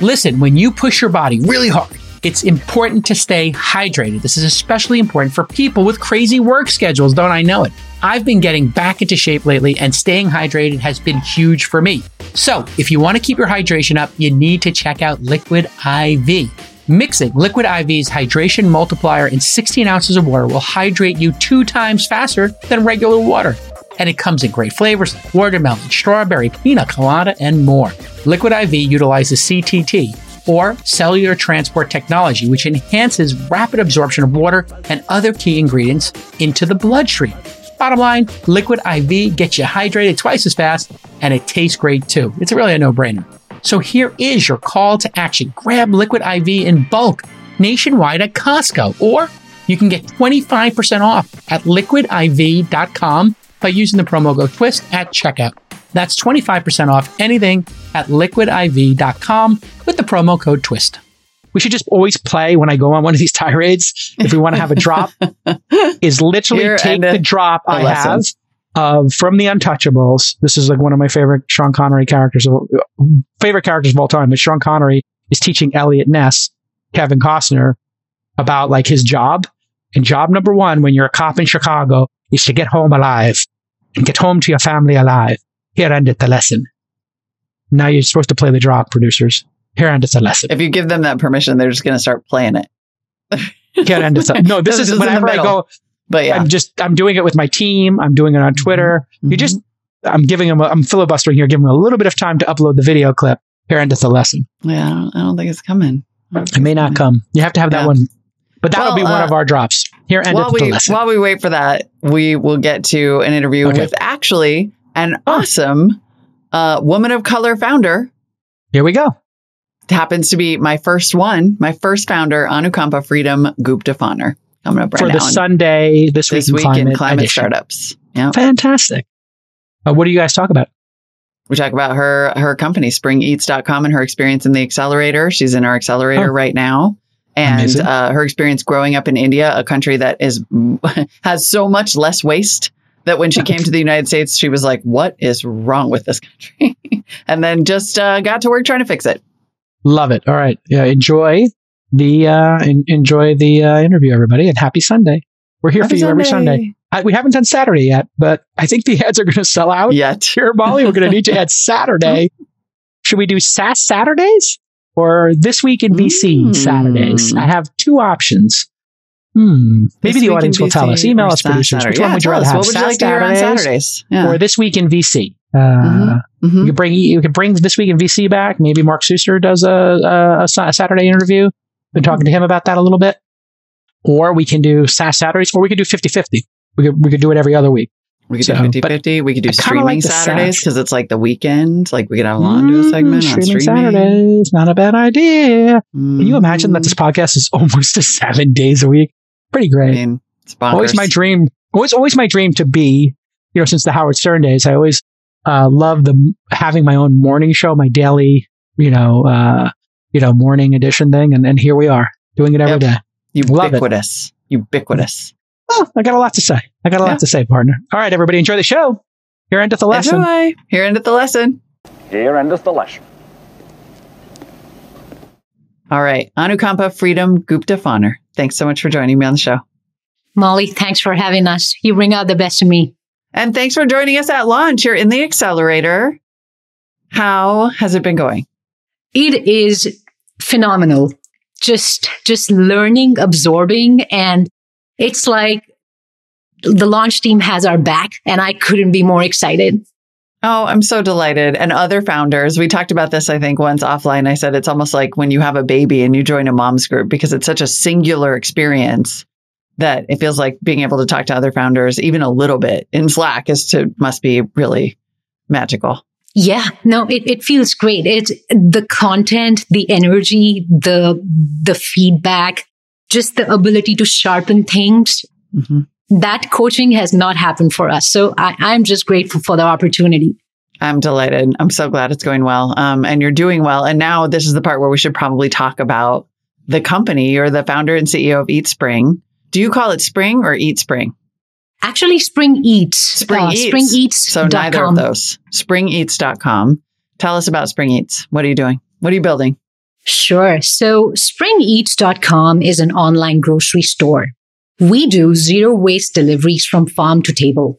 Listen, when you push your body really hard, it's important to stay hydrated. This is especially important for people with crazy work schedules, don't I know it? I've been getting back into shape lately and staying hydrated has been huge for me. So, if you want to keep your hydration up, you need to check out Liquid IV. Mixing Liquid IV's hydration multiplier in 16 ounces of water will hydrate you two times faster than regular water. And it comes in great flavors like watermelon, strawberry, pina colada, and more. Liquid IV utilizes CTT, or cellular transport technology, which enhances rapid absorption of water and other key ingredients into the bloodstream. Bottom line, Liquid IV gets you hydrated twice as fast, and it tastes great too. It's really a no brainer. So here is your call to action grab Liquid IV in bulk nationwide at Costco, or you can get 25% off at liquidiv.com by using the promo code TWIST at checkout. That's 25% off anything at liquidiv.com with the promo code TWIST we should just always play when I go on one of these tirades. If we want to have a drop, is literally Here take the drop I lessons. have uh, from the Untouchables. This is like one of my favorite Sean Connery characters, of, favorite characters of all time. But Sean Connery is teaching Eliot Ness, Kevin Costner, about like his job. And job number one, when you're a cop in Chicago, is to get home alive and get home to your family alive. Here ended the lesson. Now you're supposed to play the drop, producers. Here endeth the lesson. If you give them that permission, they're just going to start playing it. Here endeth a, no, this is whenever I go, but yeah, I'm just, I'm doing it with my team. I'm doing it on Twitter. Mm-hmm. You just, I'm giving them, a, I'm filibustering here, giving them a little bit of time to upload the video clip. Here endeth the lesson. Yeah, I don't, I don't think it's coming. It may not come. You have to have that one. But that'll well, be one uh, of our drops. Here endeth while we, lesson. While we wait for that, we will get to an interview okay. with actually an awesome uh, woman of color founder. Here we go It happens to be my first one, my first founder, Anukampa Freedom Gupta Coming up right For now the Sunday this, this week, in climate, climate startups. Yeah, fantastic. Uh, what do you guys talk about? We talk about her her company, SpringEats.com, and her experience in the accelerator. She's in our accelerator oh. right now, and uh, her experience growing up in India, a country that is has so much less waste that when she came to the United States, she was like, "What is wrong with this country?" and then just uh, got to work trying to fix it. Love it. All right. Yeah. Enjoy the, uh, enjoy the, uh, interview, everybody, and happy Sunday. We're here happy for you Sunday. every Sunday. I, we haven't done Saturday yet, but I think the ads are going to sell out yet. Here, Molly, we're going to need to add Saturday. Should we do SaaS Saturdays or this week in VC mm. Saturdays? I have two options. Hmm. Maybe this the audience will tell us. Email us, producers. Which yeah, one would you rather have? What would you like to hear on Saturdays? Yeah. Or this week in VC? Uh, mm-hmm. Mm-hmm. You could bring you could bring this week in VC back. Maybe Mark Suster does a, a, a Saturday interview. Been talking to him about that a little bit. Or we can do SaaS Saturdays, or we could do 50-50. We could we could do it every other week. We could do 50 50. We could do streaming like Saturdays because it's like the weekend. Like we could have Alon do a segment mm, on streaming. Saturdays, not a bad idea. Mm. Can you imagine that this podcast is almost a seven days a week? Pretty great. I mean, always my dream. Always, always my dream to be, you know, since the Howard Stern days, I always uh, love the having my own morning show, my daily, you know, uh, you know, morning edition thing, and, and here we are doing it every yep. day. Ubiquitous, ubiquitous. Oh, I got a lot to say. I got a lot to say, partner. All right, everybody, enjoy the show. Here endeth the lesson. Enjoy. Here endeth the lesson. Here endeth the lesson. All right, Anukampa Freedom Gupta Phaner. Thanks so much for joining me on the show. Molly, thanks for having us. You bring out the best in me. And thanks for joining us at launch. You're in the accelerator. How has it been going? It is phenomenal. Just, just learning, absorbing. And it's like the launch team has our back and I couldn't be more excited. Oh, I'm so delighted. And other founders, we talked about this, I think, once offline. I said it's almost like when you have a baby and you join a mom's group because it's such a singular experience that it feels like being able to talk to other founders even a little bit in Slack is to must be really magical. Yeah, no, it, it feels great. It's the content, the energy, the the feedback, just the ability to sharpen things. Mm-hmm. That coaching has not happened for us. So I, I'm just grateful for the opportunity. I'm delighted. I'm so glad it's going well. Um, and you're doing well. And now this is the part where we should probably talk about the company. You're the founder and CEO of Eat Spring. Do you call it Spring or Eat Spring? Actually, Spring Eats. Spring uh, Eats. Spring Eats. So neither com. of those. SpringEats.com. Tell us about Spring Eats. What are you doing? What are you building? Sure. So SpringEats.com is an online grocery store. We do zero waste deliveries from farm to table.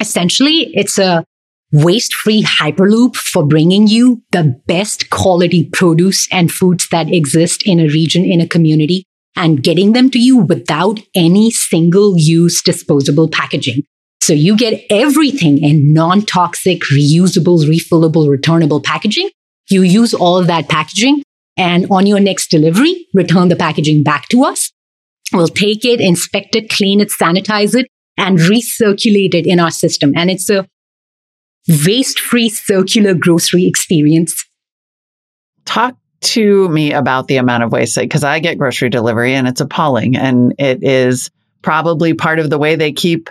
Essentially, it's a waste free hyperloop for bringing you the best quality produce and foods that exist in a region, in a community, and getting them to you without any single use disposable packaging. So you get everything in non toxic, reusable, refillable, returnable packaging. You use all of that packaging and on your next delivery, return the packaging back to us. We'll take it, inspect it, clean it, sanitize it, and recirculate it in our system. And it's a waste free circular grocery experience. Talk to me about the amount of waste because I get grocery delivery and it's appalling. And it is probably part of the way they keep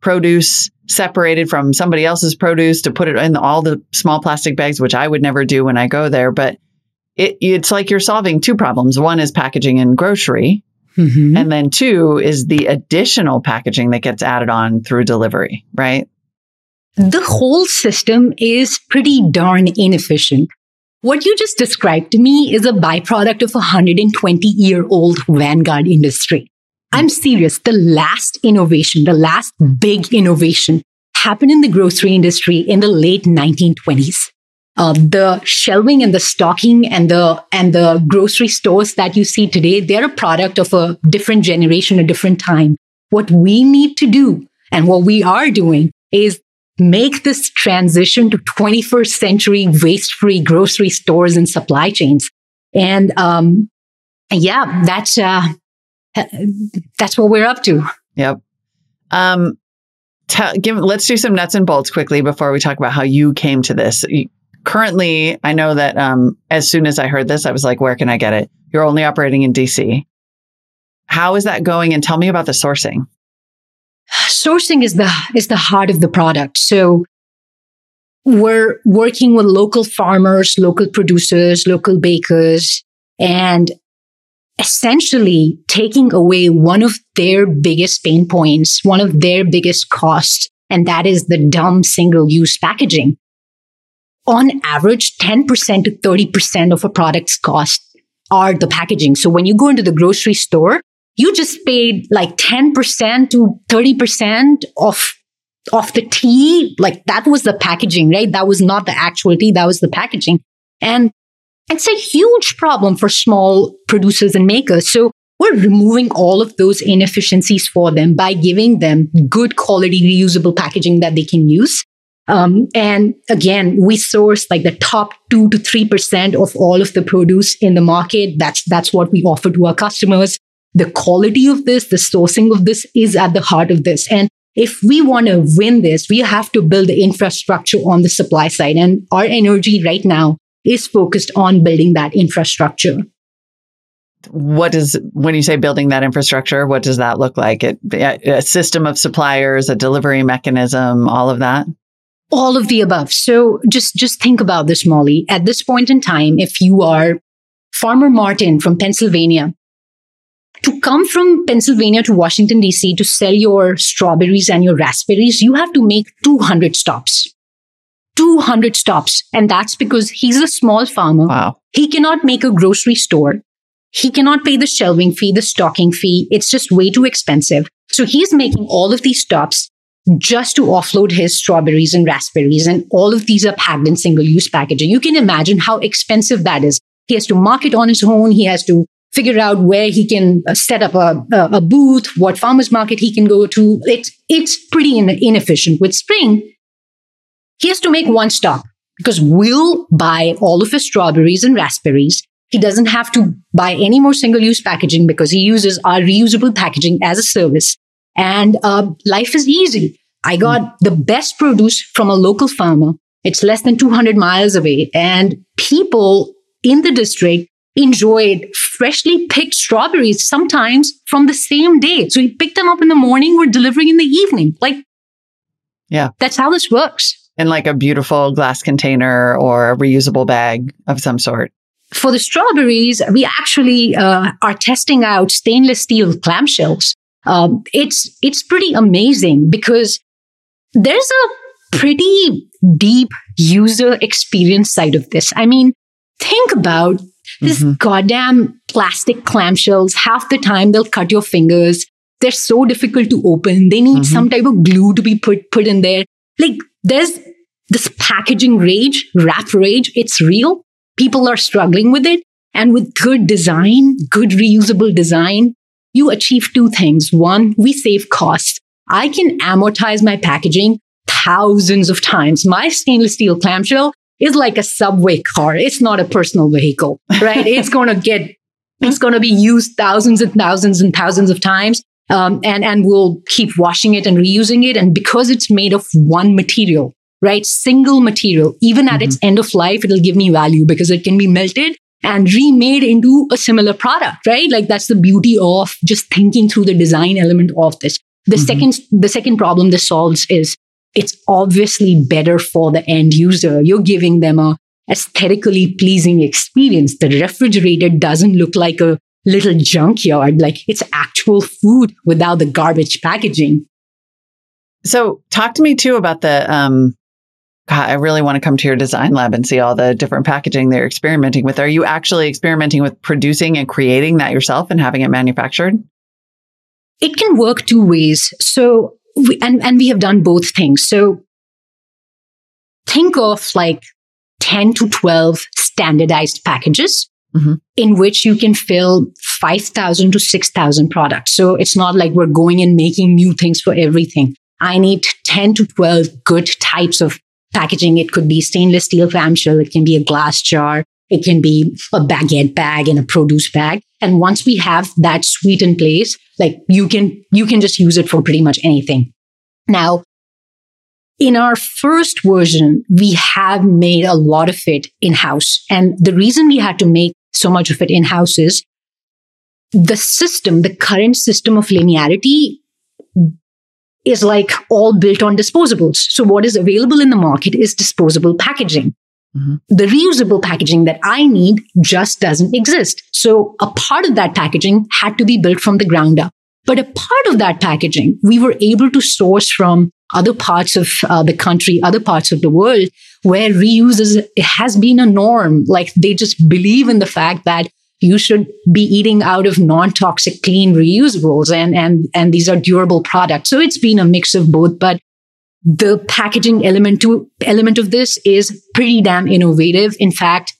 produce separated from somebody else's produce to put it in all the small plastic bags, which I would never do when I go there. But it, it's like you're solving two problems. One is packaging and grocery. Mm-hmm. And then two is the additional packaging that gets added on through delivery, right? The whole system is pretty darn inefficient. What you just described to me is a byproduct of a 120 year old vanguard industry. I'm serious. The last innovation, the last big innovation happened in the grocery industry in the late 1920s. Uh, the shelving and the stocking and the and the grocery stores that you see today they're a product of a different generation a different time. What we need to do and what we are doing is make this transition to 21st century waste free grocery stores and supply chains. And um, yeah that's uh, that's what we're up to. Yep. Um, give, let's do some nuts and bolts quickly before we talk about how you came to this currently, I know that um, as soon as I heard this, I was like, where can I get it? You're only operating in DC. How is that going? And tell me about the sourcing. Sourcing is the is the heart of the product. So we're working with local farmers, local producers, local bakers, and essentially taking away one of their biggest pain points, one of their biggest costs, and that is the dumb single use packaging on average, 10% to 30% of a product's cost are the packaging. So when you go into the grocery store, you just paid like 10% to 30% of of the tea. Like that was the packaging, right? That was not the actual tea. That was the packaging. And it's a huge problem for small producers and makers. So we're removing all of those inefficiencies for them by giving them good quality reusable packaging that they can use. Um, and again, we source like the top two to three percent of all of the produce in the market. That's that's what we offer to our customers. The quality of this, the sourcing of this, is at the heart of this. And if we want to win this, we have to build the infrastructure on the supply side. And our energy right now is focused on building that infrastructure. What does when you say building that infrastructure? What does that look like? It, a system of suppliers, a delivery mechanism, all of that all of the above. So just, just think about this, Molly. At this point in time, if you are Farmer Martin from Pennsylvania, to come from Pennsylvania to Washington, DC to sell your strawberries and your raspberries, you have to make 200 stops. 200 stops. And that's because he's a small farmer. Wow. He cannot make a grocery store. He cannot pay the shelving fee, the stocking fee. It's just way too expensive. So he's making all of these stops just to offload his strawberries and raspberries. And all of these are packed in single use packaging. You can imagine how expensive that is. He has to market on his own. He has to figure out where he can uh, set up a, a, booth, what farmer's market he can go to. It's, it's pretty in, inefficient. With Spring, he has to make one stop because we'll buy all of his strawberries and raspberries. He doesn't have to buy any more single use packaging because he uses our reusable packaging as a service and uh, life is easy. I got the best produce from a local farmer. It's less than 200 miles away. And people in the district enjoyed freshly picked strawberries sometimes from the same day. So we picked them up in the morning, we're delivering in the evening. Like, yeah, that's how this works. In like a beautiful glass container or a reusable bag of some sort. for the strawberries, we actually uh, are testing out stainless steel clamshells. Um, it's it's pretty amazing because there's a pretty deep user experience side of this. I mean, think about this mm-hmm. goddamn plastic clamshells. Half the time they'll cut your fingers. They're so difficult to open. They need mm-hmm. some type of glue to be put put in there. Like there's this packaging rage, wrap rage. It's real. People are struggling with it. And with good design, good reusable design, you achieve two things. One, we save costs. I can amortize my packaging thousands of times. My stainless steel clamshell is like a subway car. It's not a personal vehicle, right? it's going to get, it's going to be used thousands and thousands and thousands of times. Um, and, and we'll keep washing it and reusing it. And because it's made of one material, right? Single material, even at mm-hmm. its end of life, it'll give me value because it can be melted and remade into a similar product, right? Like that's the beauty of just thinking through the design element of this. The mm-hmm. second, the second problem this solves is it's obviously better for the end user. You're giving them a aesthetically pleasing experience. The refrigerator doesn't look like a little junkyard, like it's actual food without the garbage packaging. So talk to me too about the um God, I really want to come to your design lab and see all the different packaging they're experimenting with. Are you actually experimenting with producing and creating that yourself and having it manufactured? It can work two ways. So we, and, and we have done both things. So think of like 10 to 12 standardized packages mm-hmm. in which you can fill 5,000 to 6,000 products. So it's not like we're going and making new things for everything. I need 10 to 12 good types of packaging. It could be stainless steel clamshell. It can be a glass jar. It can be a baguette bag and a produce bag. And once we have that suite in place, like you can, you can just use it for pretty much anything. Now, in our first version, we have made a lot of it in house. And the reason we had to make so much of it in house is the system, the current system of linearity is like all built on disposables. So what is available in the market is disposable packaging. Mm-hmm. The reusable packaging that I need just doesn't exist. So a part of that packaging had to be built from the ground up. But a part of that packaging, we were able to source from other parts of uh, the country, other parts of the world where reuse is, has been a norm. Like they just believe in the fact that you should be eating out of non-toxic clean reusables and, and, and these are durable products. So it's been a mix of both, but the packaging element to element of this is pretty damn innovative. In fact,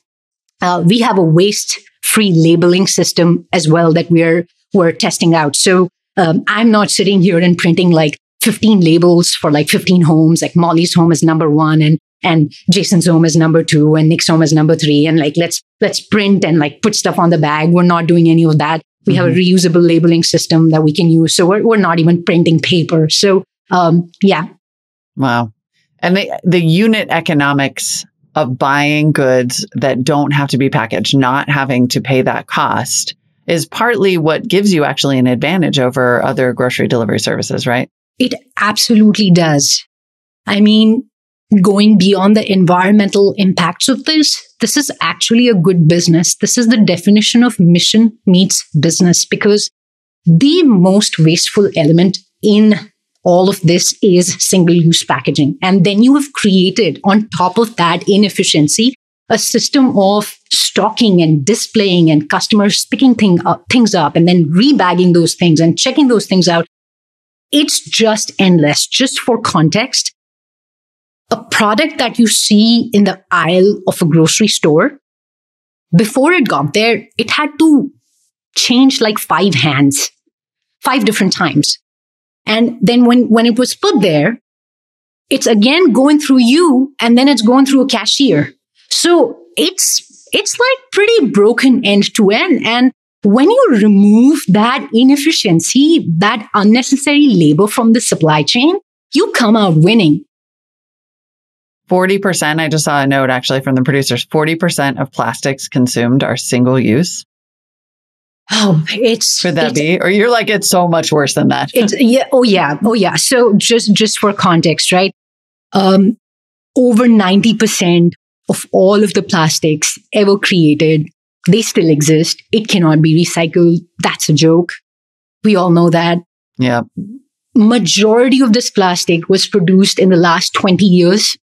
uh, we have a waste free labeling system as well that we're we're testing out. So um, I'm not sitting here and printing like 15 labels for like 15 homes. Like Molly's home is number one, and and Jason's home is number two, and Nick's home is number three. And like let's let's print and like put stuff on the bag. We're not doing any of that. We mm-hmm. have a mm-hmm. reusable labeling system that we can use. So we're we're not even printing paper. So um, yeah, Wow. And the, the unit economics of buying goods that don't have to be packaged, not having to pay that cost is partly what gives you actually an advantage over other grocery delivery services, right? It absolutely does. I mean, going beyond the environmental impacts of this, this is actually a good business. This is the definition of mission meets business because the most wasteful element in all of this is single use packaging. And then you have created on top of that inefficiency, a system of stocking and displaying and customers picking thing up, things up and then rebagging those things and checking those things out. It's just endless. Just for context, a product that you see in the aisle of a grocery store, before it got there, it had to change like five hands, five different times. And then when, when it was put there, it's again going through you and then it's going through a cashier. So it's, it's like pretty broken end to end. And when you remove that inefficiency, that unnecessary labor from the supply chain, you come out winning. 40%, I just saw a note actually from the producers 40% of plastics consumed are single use. Oh, it's could that it's, be? Or you're like it's so much worse than that. it's yeah. Oh yeah. Oh yeah. So just just for context, right? Um, over ninety percent of all of the plastics ever created They still exist. It cannot be recycled. That's a joke. We all know that. Yeah. Majority of this plastic was produced in the last 20 years.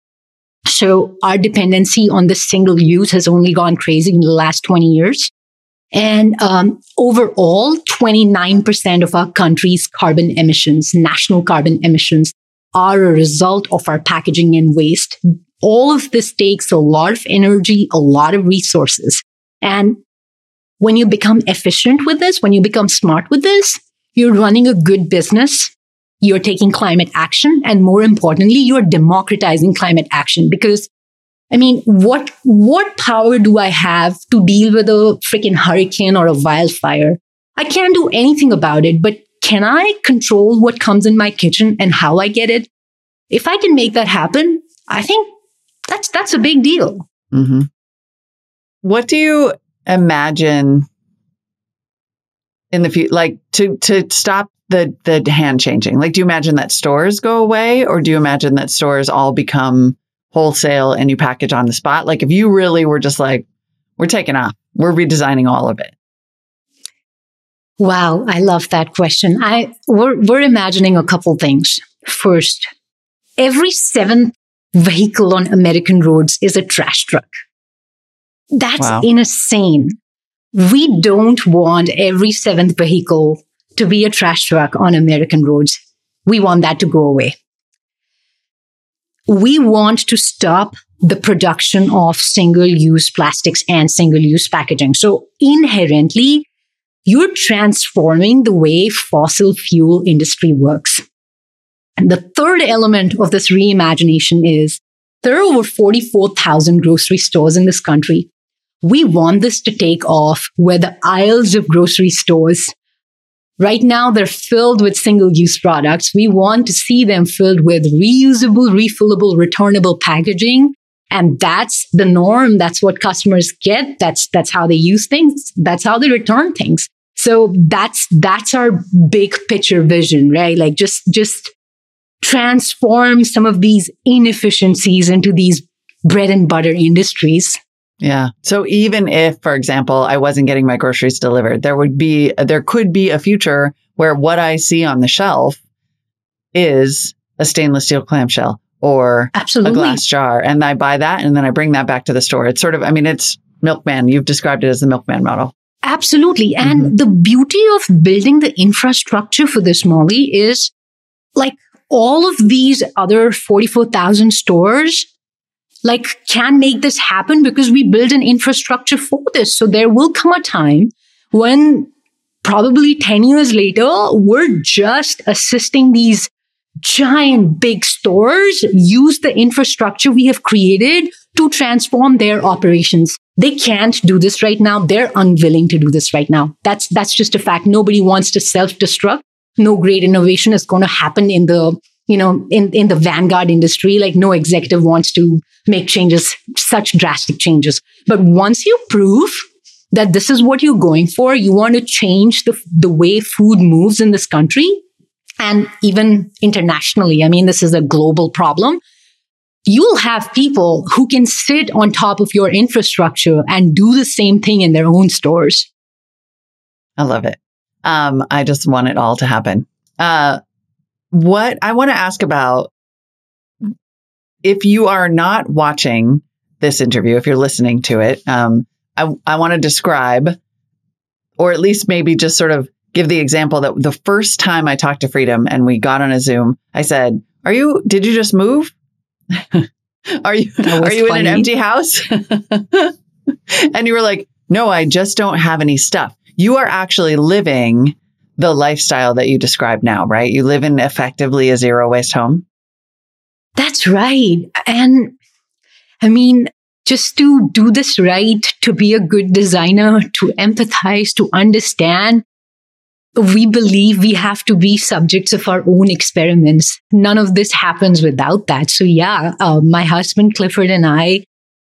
So our dependency on the single use has only gone crazy in the last 20 years. And um, overall, 29% of our country's carbon emissions, national carbon emissions, are a result of our packaging and waste. All of this takes a lot of energy, a lot of resources. And when you become efficient with this, when you become smart with this, you're running a good business. You're taking climate action. And more importantly, you're democratizing climate action because I mean, what, what power do I have to deal with a freaking hurricane or a wildfire? I can't do anything about it, but can I control what comes in my kitchen and how I get it? If I can make that happen, I think that's, that's a big deal. Mm-hmm. What do you imagine in the future, like to, to stop the, the hand changing? Like, do you imagine that stores go away or do you imagine that stores all become wholesale and you package on the spot? Like if you really were just like, we're taking off, we're redesigning all of it. Wow, I love that question. I we're we're imagining a couple things. First, every seventh vehicle on American roads is a trash truck. That's wow. insane. We don't want every seventh vehicle to be a trash truck on American roads. We want that to go away we want to stop the production of single use plastics and single use packaging. So inherently, you're transforming the way fossil fuel industry works. And the third element of this reimagination is there are over 44,000 grocery stores in this country. We want this to take off where the aisles of grocery stores Right now, they're filled with single use products. We want to see them filled with reusable, refillable, returnable packaging. And that's the norm. That's what customers get. That's, that's how they use things. That's how they return things. So that's, that's our big picture vision, right? Like just, just transform some of these inefficiencies into these bread and butter industries yeah. So even if, for example, I wasn't getting my groceries delivered, there would be, there could be a future where what I see on the shelf is a stainless steel clamshell or Absolutely. a glass jar. And I buy that and then I bring that back to the store. It's sort of, I mean, it's milkman. You've described it as the milkman model. Absolutely. And mm-hmm. the beauty of building the infrastructure for this, Molly, is like all of these other 44,000 stores like can make this happen because we build an infrastructure for this. So there will come a time when probably 10 years later, we're just assisting these giant big stores use the infrastructure we have created to transform their operations. They can't do this right now. They're unwilling to do this right now. That's, that's just a fact. Nobody wants to self destruct. No great innovation is going to happen in the you know, in, in the vanguard industry, like no executive wants to make changes, such drastic changes. But once you prove that this is what you're going for, you want to change the, the way food moves in this country and even internationally. I mean, this is a global problem. You'll have people who can sit on top of your infrastructure and do the same thing in their own stores. I love it. Um, I just want it all to happen. Uh, what I want to ask about if you are not watching this interview, if you're listening to it, um, I, I want to describe, or at least maybe just sort of give the example that the first time I talked to Freedom and we got on a Zoom, I said, "Are you? Did you just move? are you? Are you funny. in an empty house?" and you were like, "No, I just don't have any stuff." You are actually living the lifestyle that you describe now, right? You live in effectively a zero waste home. That's right. And I mean, just to do this right, to be a good designer, to empathize, to understand, we believe we have to be subjects of our own experiments. None of this happens without that. So yeah, uh, my husband Clifford and I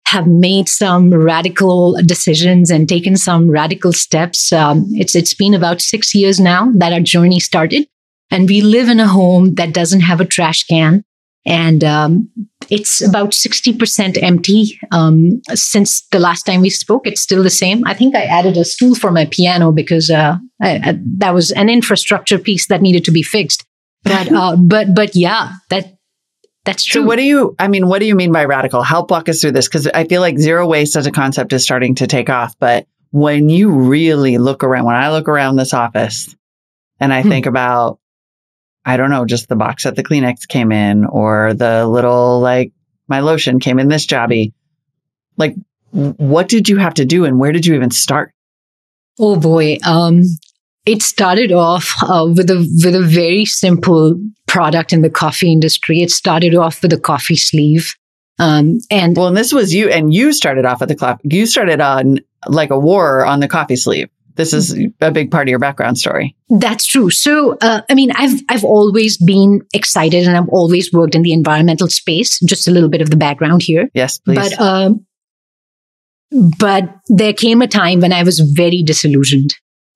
have made some radical decisions and taken some radical steps. Um, it's it's been about six years now that our journey started, and we live in a home that doesn't have a trash can. And um, it's about 60% empty. Um, since the last time we spoke, it's still the same. I think I added a stool for my piano because uh, I, I, that was an infrastructure piece that needed to be fixed. But, uh, but, but yeah, that, that's true. So what do you, I mean, what do you mean by radical? Help walk us through this. Cause I feel like zero waste as a concept is starting to take off. But when you really look around, when I look around this office and I hmm. think about I don't know, just the box that the Kleenex came in or the little like my lotion came in this jobby. Like, what did you have to do and where did you even start? Oh boy. Um, it started off uh, with a with a very simple product in the coffee industry. It started off with a coffee sleeve. Um, and well, and this was you, and you started off at the clock. You started on like a war on the coffee sleeve this is a big part of your background story. That's true. So, uh, I mean, I've I've always been excited, and I've always worked in the environmental space. Just a little bit of the background here. Yes, please. But um, but there came a time when I was very disillusioned,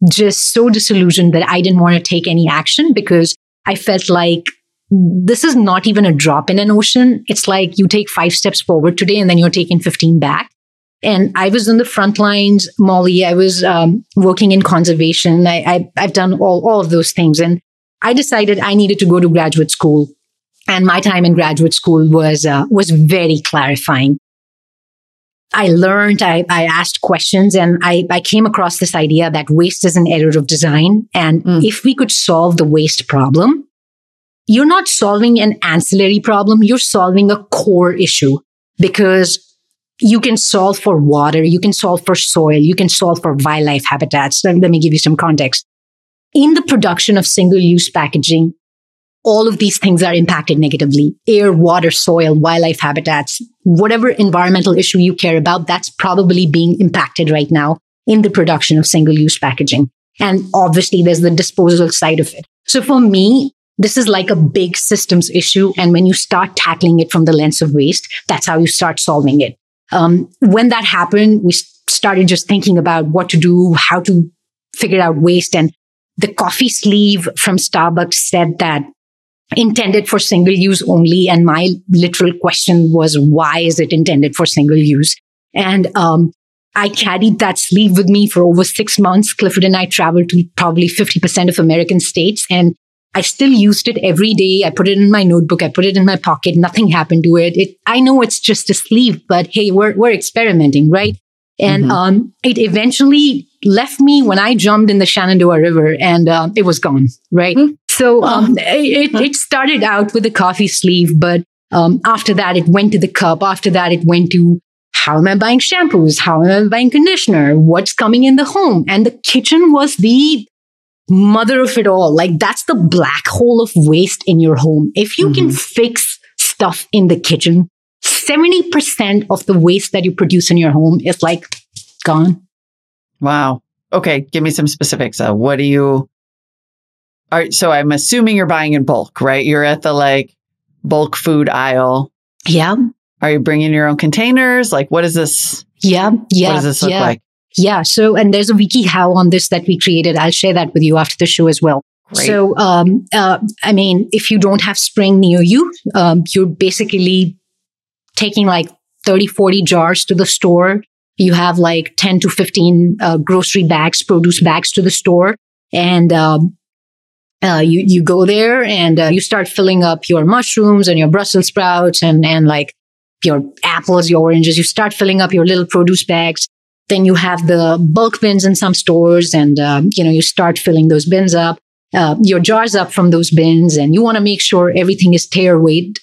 just so disillusioned that I didn't want to take any action because I felt like this is not even a drop in an ocean. It's like you take five steps forward today and then you're taking 15 back. And I was in the front lines, Molly. I was um, working in conservation. I, I, have done all, all of those things. And I decided I needed to go to graduate school. And my time in graduate school was, uh, was very clarifying. I learned, I, I asked questions and I, I came across this idea that waste is an error of design. And mm. if we could solve the waste problem, you're not solving an ancillary problem. You're solving a core issue because you can solve for water, you can solve for soil, you can solve for wildlife habitats. Let, let me give you some context. In the production of single use packaging, all of these things are impacted negatively. Air, water, soil, wildlife habitats, whatever environmental issue you care about, that's probably being impacted right now in the production of single use packaging. And obviously there's the disposal side of it. So for me, this is like a big systems issue. And when you start tackling it from the lens of waste, that's how you start solving it. Um, when that happened, we started just thinking about what to do, how to figure out waste. And the coffee sleeve from Starbucks said that intended for single use only. And my literal question was, why is it intended for single use? And, um, I carried that sleeve with me for over six months. Clifford and I traveled to probably 50% of American states and I still used it every day. I put it in my notebook. I put it in my pocket. Nothing happened to it. it I know it's just a sleeve, but hey, we're, we're experimenting, right? And, mm-hmm. um, it eventually left me when I jumped in the Shenandoah River and, uh, it was gone, right? Mm-hmm. So, um, it, it started out with a coffee sleeve, but, um, after that, it went to the cup. After that, it went to how am I buying shampoos? How am I buying conditioner? What's coming in the home? And the kitchen was the mother of it all. Like that's the black hole of waste in your home. If you mm-hmm. can fix stuff in the kitchen, 70% of the waste that you produce in your home is like gone. Wow. Okay. Give me some specifics. Uh, what do you, all right. So I'm assuming you're buying in bulk, right? You're at the like bulk food aisle. Yeah. Are you bringing your own containers? Like, what is this? Yeah. Yeah. What does this look yeah. like? Yeah. So, and there's a wiki how on this that we created. I'll share that with you after the show as well. Great. So, um, uh, I mean, if you don't have spring near you, um, you're basically taking like 30, 40 jars to the store. You have like 10 to 15 uh, grocery bags, produce bags to the store. And, um, uh, you, you go there and uh, you start filling up your mushrooms and your Brussels sprouts and, and like your apples, your oranges. You start filling up your little produce bags then you have the bulk bins in some stores and, uh, you know, you start filling those bins up, uh, your jars up from those bins and you want to make sure everything is tare weight.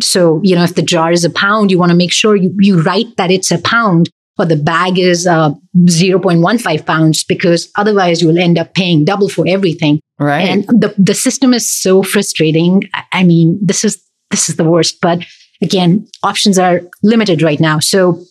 So, you know, if the jar is a pound, you want to make sure you, you write that it's a pound or the bag is uh, 0.15 pounds because otherwise you will end up paying double for everything. Right. And the, the system is so frustrating. I mean, this is, this is the worst, but again, options are limited right now. So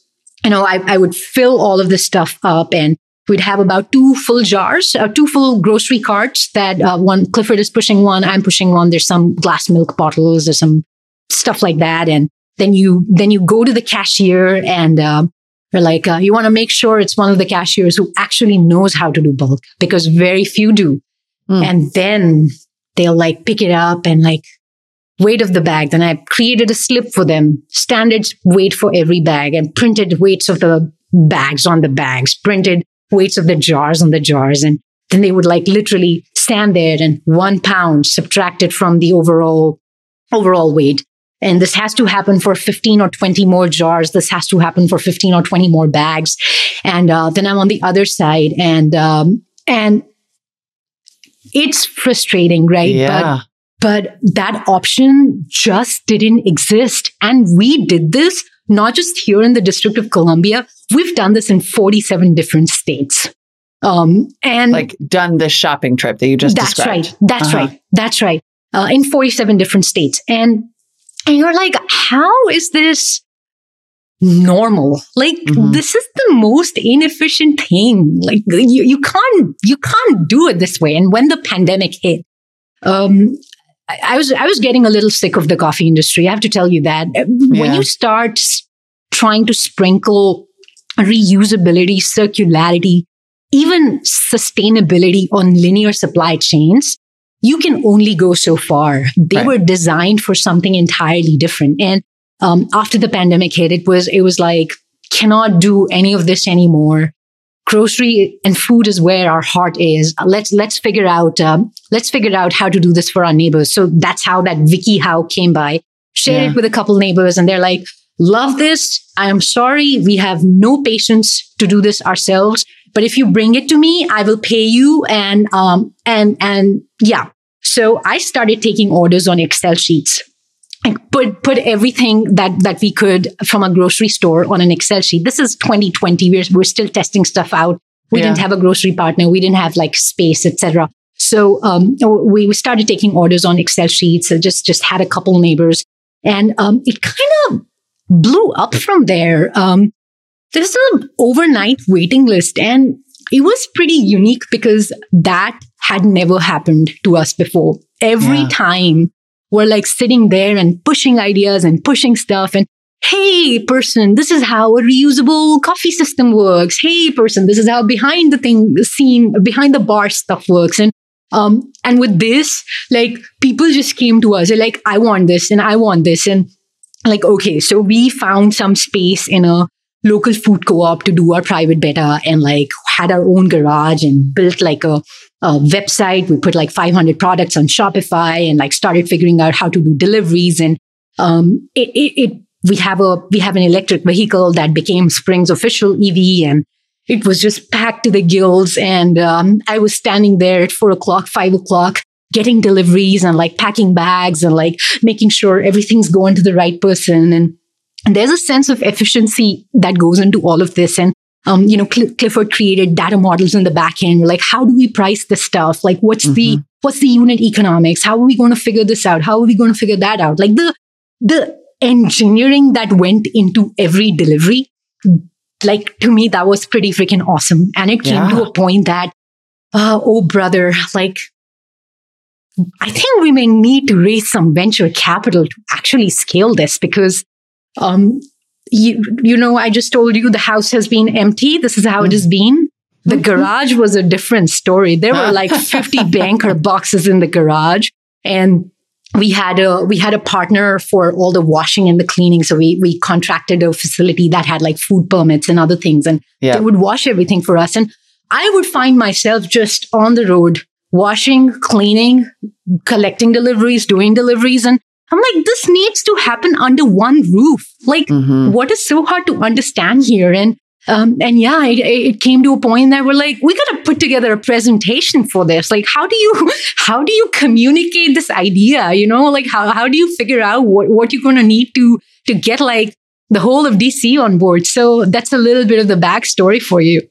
you know, I, I would fill all of this stuff up and we'd have about two full jars, uh, two full grocery carts that uh, one Clifford is pushing one, I'm pushing one. There's some glass milk bottles, there's some stuff like that. And then you, then you go to the cashier and, uh, they're like, uh, you want to make sure it's one of the cashiers who actually knows how to do bulk because very few do. Mm. And then they'll like pick it up and like weight of the bag. Then I created a slip for them, standard weight for every bag, and printed weights of the bags on the bags, printed weights of the jars on the jars. And then they would like literally stand there and one pound subtracted from the overall, overall weight. And this has to happen for 15 or 20 more jars. This has to happen for 15 or 20 more bags. And uh, then I'm on the other side and, um, and it's frustrating, right? Yeah. But, but that option just didn't exist. And we did this not just here in the District of Columbia. We've done this in 47 different states. Um, and like done this shopping trip that you just described. that's described. right. That's uh-huh. right. That's right. Uh, in 47 different states. And, and you're like, how is this normal? Like, mm-hmm. this is the most inefficient thing. Like, you, you can't, you can't do it this way. And when the pandemic hit, um, I, I was, I was getting a little sick of the coffee industry. I have to tell you that uh, yeah. when you start trying to sprinkle reusability, circularity, even sustainability on linear supply chains, you can only go so far. They right. were designed for something entirely different. And um, after the pandemic hit, it was it was like cannot do any of this anymore. Grocery and food is where our heart is. Let's let's figure out um, let's figure out how to do this for our neighbors. So that's how that Vicky How came by. Shared yeah. it with a couple neighbors, and they're like, "Love this. I am sorry, we have no patience to do this ourselves. But if you bring it to me, I will pay you. And, um, and, and yeah. So I started taking orders on Excel sheets. And put put everything that that we could from a grocery store on an Excel sheet. This is 2020. We're we're still testing stuff out. We yeah. didn't have a grocery partner. We didn't have like space, etc. So um, we, we started taking orders on Excel sheets. So just just had a couple neighbors, and um, it kind of blew up from there. Um, there's an overnight waiting list and it was pretty unique because that had never happened to us before. Every yeah. time we're like sitting there and pushing ideas and pushing stuff and Hey person, this is how a reusable coffee system works. Hey person, this is how behind the thing, scene, behind the bar stuff works. And um, and with this, like people just came to us. They're like, I want this and I want this. And like, okay, so we found some space in a local food co-op to do our private beta and like had our own garage and built like a, website. We put like 500 products on Shopify and like started figuring out how to do deliveries. And um, it, it, it, we have a we have an electric vehicle that became Spring's official EV, and it was just packed to the gills. And um, I was standing there at four o'clock, five o'clock, getting deliveries and like packing bags and like making sure everything's going to the right person and there's a sense of efficiency that goes into all of this. And, um, you know, Cl- Clifford created data models in the back end. Like, how do we price this stuff? Like, what's mm-hmm. the, what's the unit economics? How are we going to figure this out? How are we going to figure that out? Like the, the engineering that went into every delivery, like to me, that was pretty freaking awesome. And it came yeah. to a point that, uh, oh, brother, like, I think we may need to raise some venture capital to actually scale this because um, you, you know, I just told you the house has been empty. This is how it has been. The mm-hmm. garage was a different story. There were like 50 banker boxes in the garage and we had a we had a partner for all the washing and the cleaning so we we contracted a facility that had like food permits and other things and yeah. they would wash everything for us and i would find myself just on the road washing cleaning collecting deliveries doing deliveries and I'm like, this needs to happen under one roof. Like, mm-hmm. what is so hard to understand here? And um, and yeah, it, it, came to a point that we're like, we got to put together a presentation for this. Like, how do you how do you communicate this idea? You know, like how how do you figure out what what you're going to need to to get like the whole of DC on board? So that's a little bit of the backstory for you.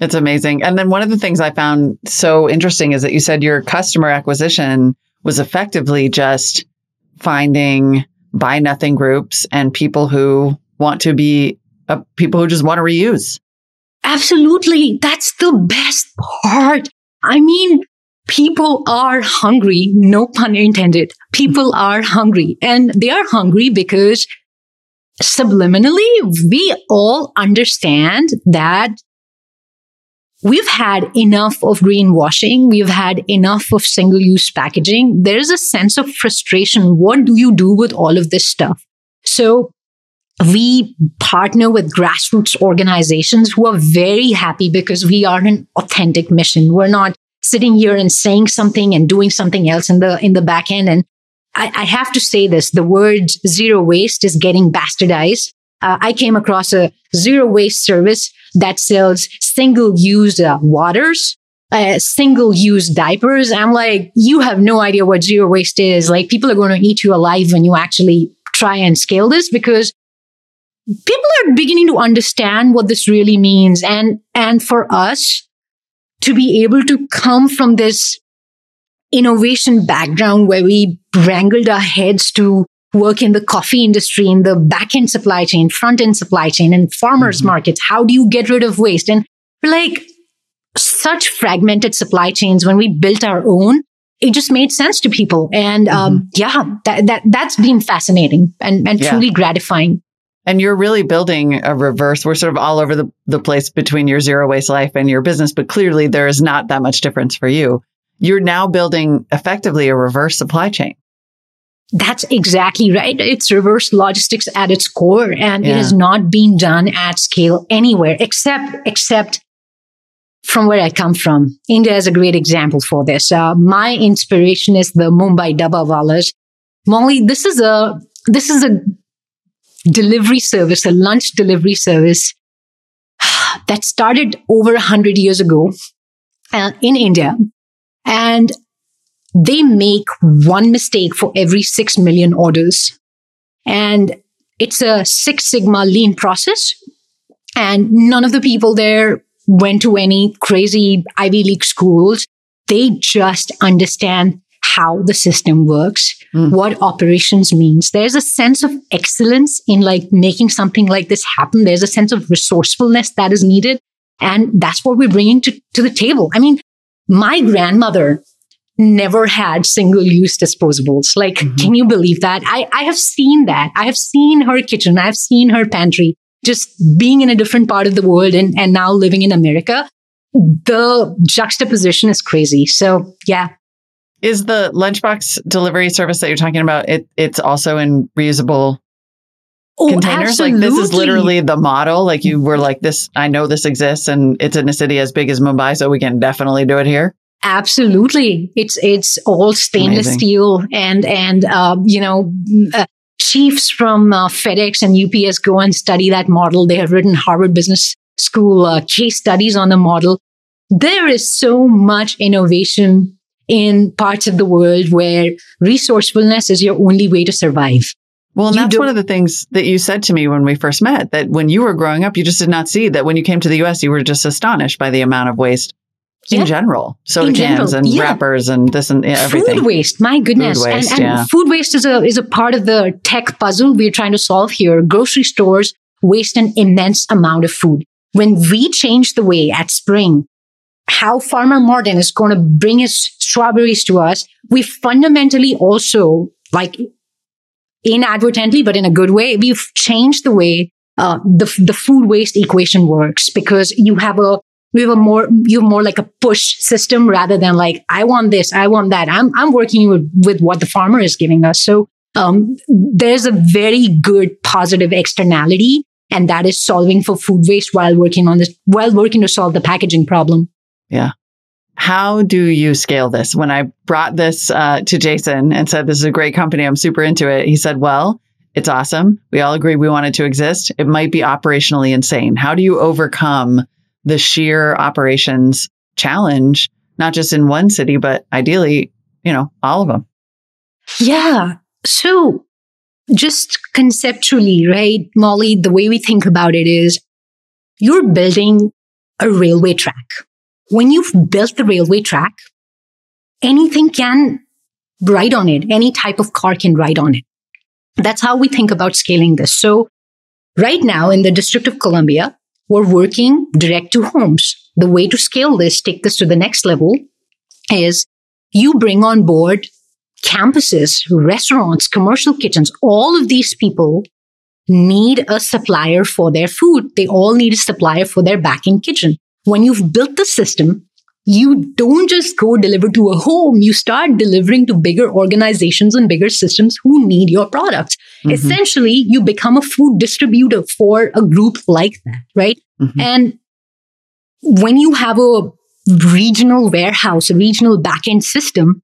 It's amazing. And then one of the things I found so interesting is that you said your customer acquisition was effectively just finding buy nothing groups and people who want to be uh, people who just want to reuse. Absolutely. That's the best part. I mean, people are hungry, no pun intended. People are hungry and they are hungry because subliminally we all understand that we've had enough of greenwashing. We've had enough of single use packaging. There is a sense of frustration. What do you do with all of this stuff? So we partner with grassroots organizations who are very happy because we are an authentic mission. We're not sitting here and saying something and doing something else in the in the back end. And I, I have to say this: the word zero waste is getting bastardized. Uh, I came across a zero waste service that sells single use uh, waters, uh, single use diapers. I'm like, you have no idea what zero waste is. Like, people are going to eat you alive when you actually try and scale this because people are beginning to understand what this really means. And, and for us to be able to come from this innovation background where we wrangled our heads to work in the coffee industry, in the back end supply chain, front end supply chain, and farmers mm-hmm. markets. How do you get rid of waste? And like such fragmented supply chains, when we built our own, it just made sense to people. And um, mm-hmm. yeah, that, that, that's been fascinating and, and yeah. truly gratifying. And you're really building a reverse. We're sort of all over the, the place between your zero waste life and your business, but clearly there is not that much difference for you. You're now building effectively a reverse supply chain. That's exactly right. It's reverse logistics at its core and yeah. it has not been done at scale anywhere except, except from where I come from. India is a great example for this. Uh, my inspiration is the Mumbai Dabbawalas. Molly, this is a, this is a delivery service, a lunch delivery service that started over a hundred years ago uh, in India. And they make one mistake for every 6 million orders. And it's a Six Sigma lean process. And none of the people there went to any crazy Ivy League schools. They just understand how the system works, mm. what operations means. There's a sense of excellence in like making something like this happen. There's a sense of resourcefulness that is needed. And that's what we're bringing to, to the table. I mean, my grandmother never had single use disposables. Like, mm-hmm. can you believe that? I, I have seen that. I have seen her kitchen. I've seen her pantry just being in a different part of the world and, and now living in America. The juxtaposition is crazy. So yeah. Is the lunchbox delivery service that you're talking about, it, it's also in reusable oh, containers? Absolutely. Like this is literally the model. Like you were like this, I know this exists and it's in a city as big as Mumbai, so we can definitely do it here. Absolutely. It's, it's all stainless Amazing. steel and, and, uh, you know, uh, chiefs from uh, FedEx and UPS go and study that model. They have written Harvard Business School uh, case studies on the model. There is so much innovation in parts of the world where resourcefulness is your only way to survive. Well, and you that's one of the things that you said to me when we first met that when you were growing up, you just did not see that when you came to the US, you were just astonished by the amount of waste in general, soda in cans general, and yeah. wrappers and this and everything. Food waste, my goodness. Food waste, and, and yeah. food waste is a is a part of the tech puzzle we're trying to solve here. Grocery stores waste an immense amount of food. When we change the way at Spring, how Farmer Martin is going to bring his strawberries to us, we fundamentally also like inadvertently, but in a good way, we've changed the way uh, the the food waste equation works because you have a we have a more you have more like a push system rather than like I want this, I want that. I'm I'm working with with what the farmer is giving us. So um, there's a very good positive externality, and that is solving for food waste while working on this, while working to solve the packaging problem. Yeah. How do you scale this? When I brought this uh, to Jason and said, This is a great company, I'm super into it, he said, Well, it's awesome. We all agree we want it to exist. It might be operationally insane. How do you overcome the sheer operations challenge, not just in one city, but ideally, you know, all of them. Yeah. So just conceptually, right, Molly, the way we think about it is you're building a railway track. When you've built the railway track, anything can ride on it. Any type of car can ride on it. That's how we think about scaling this. So right now in the District of Columbia, we're working direct to homes. The way to scale this, take this to the next level is you bring on board campuses, restaurants, commercial kitchens. All of these people need a supplier for their food. They all need a supplier for their back-end kitchen. when you've built the system, you don't just go deliver to a home, you start delivering to bigger organizations and bigger systems who need your products. Mm-hmm. Essentially, you become a food distributor for a group like that, right? Mm-hmm. And when you have a regional warehouse, a regional backend system,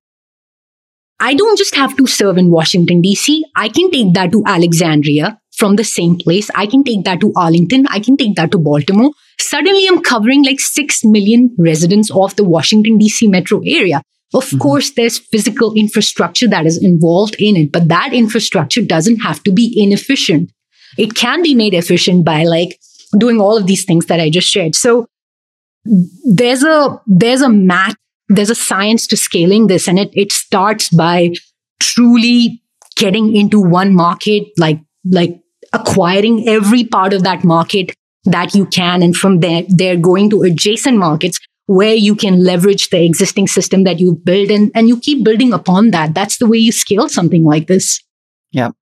I don't just have to serve in Washington, DC. I can take that to Alexandria from the same place. I can take that to Arlington. I can take that to Baltimore. Suddenly I'm covering like 6 million residents of the Washington, DC metro area. Of mm-hmm. course, there's physical infrastructure that is involved in it, but that infrastructure doesn't have to be inefficient. It can be made efficient by like doing all of these things that I just shared. So there's a, there's a math, there's a science to scaling this and it, it starts by truly getting into one market, like, like acquiring every part of that market that you can. And from there, they're going to adjacent markets where you can leverage the existing system that you build and, and you keep building upon that. That's the way you scale something like this. Yep.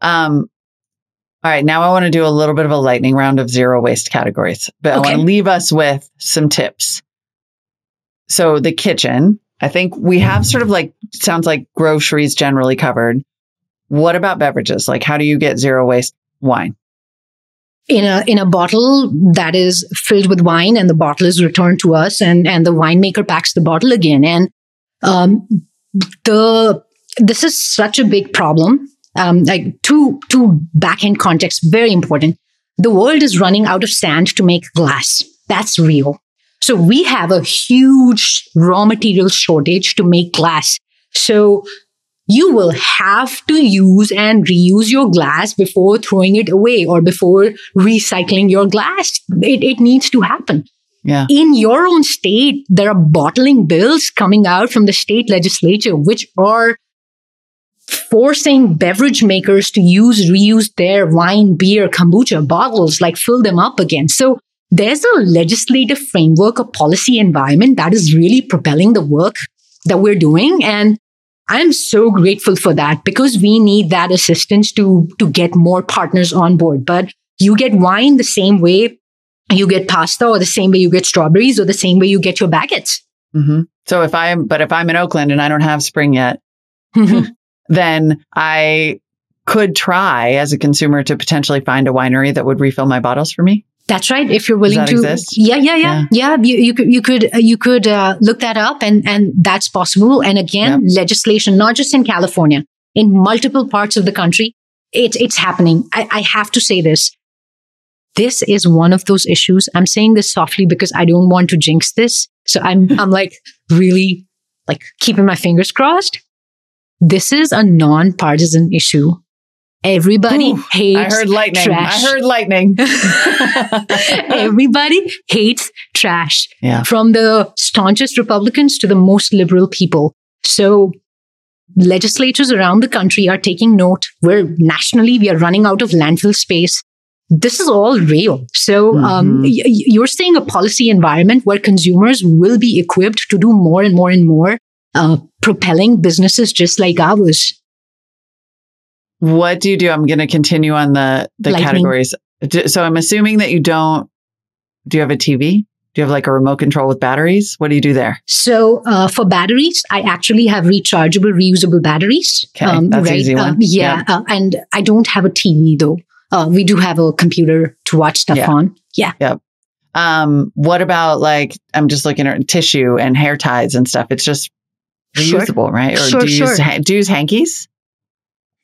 Um, all right. Now I want to do a little bit of a lightning round of zero waste categories, but okay. I want to leave us with some tips. So the kitchen, I think we have sort of like, sounds like groceries generally covered. What about beverages? Like, how do you get zero waste wine? In a in a bottle that is filled with wine and the bottle is returned to us and and the winemaker packs the bottle again. And um, the this is such a big problem. Um, like two two back end contexts very important. The world is running out of sand to make glass. That's real. So we have a huge raw material shortage to make glass. So you will have to use and reuse your glass before throwing it away or before recycling your glass. It, it needs to happen. Yeah. In your own state, there are bottling bills coming out from the state legislature, which are forcing beverage makers to use, reuse their wine, beer, kombucha bottles, like fill them up again. So there's a legislative framework, a policy environment that is really propelling the work that we're doing. And I'm so grateful for that because we need that assistance to, to get more partners on board. But you get wine the same way you get pasta or the same way you get strawberries or the same way you get your baguettes. Mm-hmm. So if I'm, but if I'm in Oakland and I don't have spring yet, then I could try as a consumer to potentially find a winery that would refill my bottles for me. That's right. If you're willing to, exist? yeah, yeah, yeah, yeah. you, you, could, you could, uh, you could uh, look that up, and and that's possible. And again, yeah. legislation, not just in California, in multiple parts of the country, it's it's happening. I, I have to say this. This is one of those issues. I'm saying this softly because I don't want to jinx this. So I'm I'm like really like keeping my fingers crossed. This is a non-partisan issue Everybody Ooh, hates. I heard lightning. Trash. I heard lightning. Everybody hates trash. Yeah. From the staunchest Republicans to the most liberal people. So legislatures around the country are taking note. Where nationally we are running out of landfill space. This is all real. So um, mm-hmm. um, y- you're seeing a policy environment where consumers will be equipped to do more and more and more, uh, propelling businesses just like ours. What do you do? I'm going to continue on the the Lightning. categories. So I'm assuming that you don't. Do you have a TV? Do you have like a remote control with batteries? What do you do there? So uh, for batteries, I actually have rechargeable, reusable batteries. Okay, um, that's right? easy one. Uh, yeah, yeah. Uh, and I don't have a TV though. Uh, we do have a computer to watch stuff yeah. on. Yeah. Yep. Um, what about like I'm just looking at tissue and hair ties and stuff? It's just reusable, sure. right? Or sure, do you sure. use do you use hankies?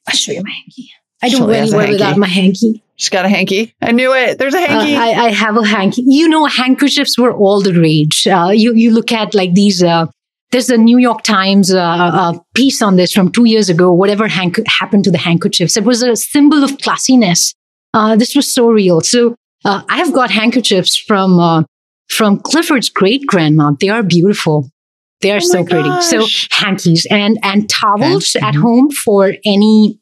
I'll show you my hanky. I don't go anywhere without my hanky. She's got a hanky. I knew it. There's a uh, hanky. Uh, I, I, have a hanky. You know, handkerchiefs were all the rage. Uh, you you look at like these. Uh, there's a New York Times uh, uh, piece on this from two years ago. Whatever hank- happened to the handkerchiefs? It was a symbol of classiness. this was so real. So I have got handkerchiefs from from Clifford's great grandma. They are beautiful. They are oh so pretty. So hankies and and towels okay. at mm-hmm. home for any.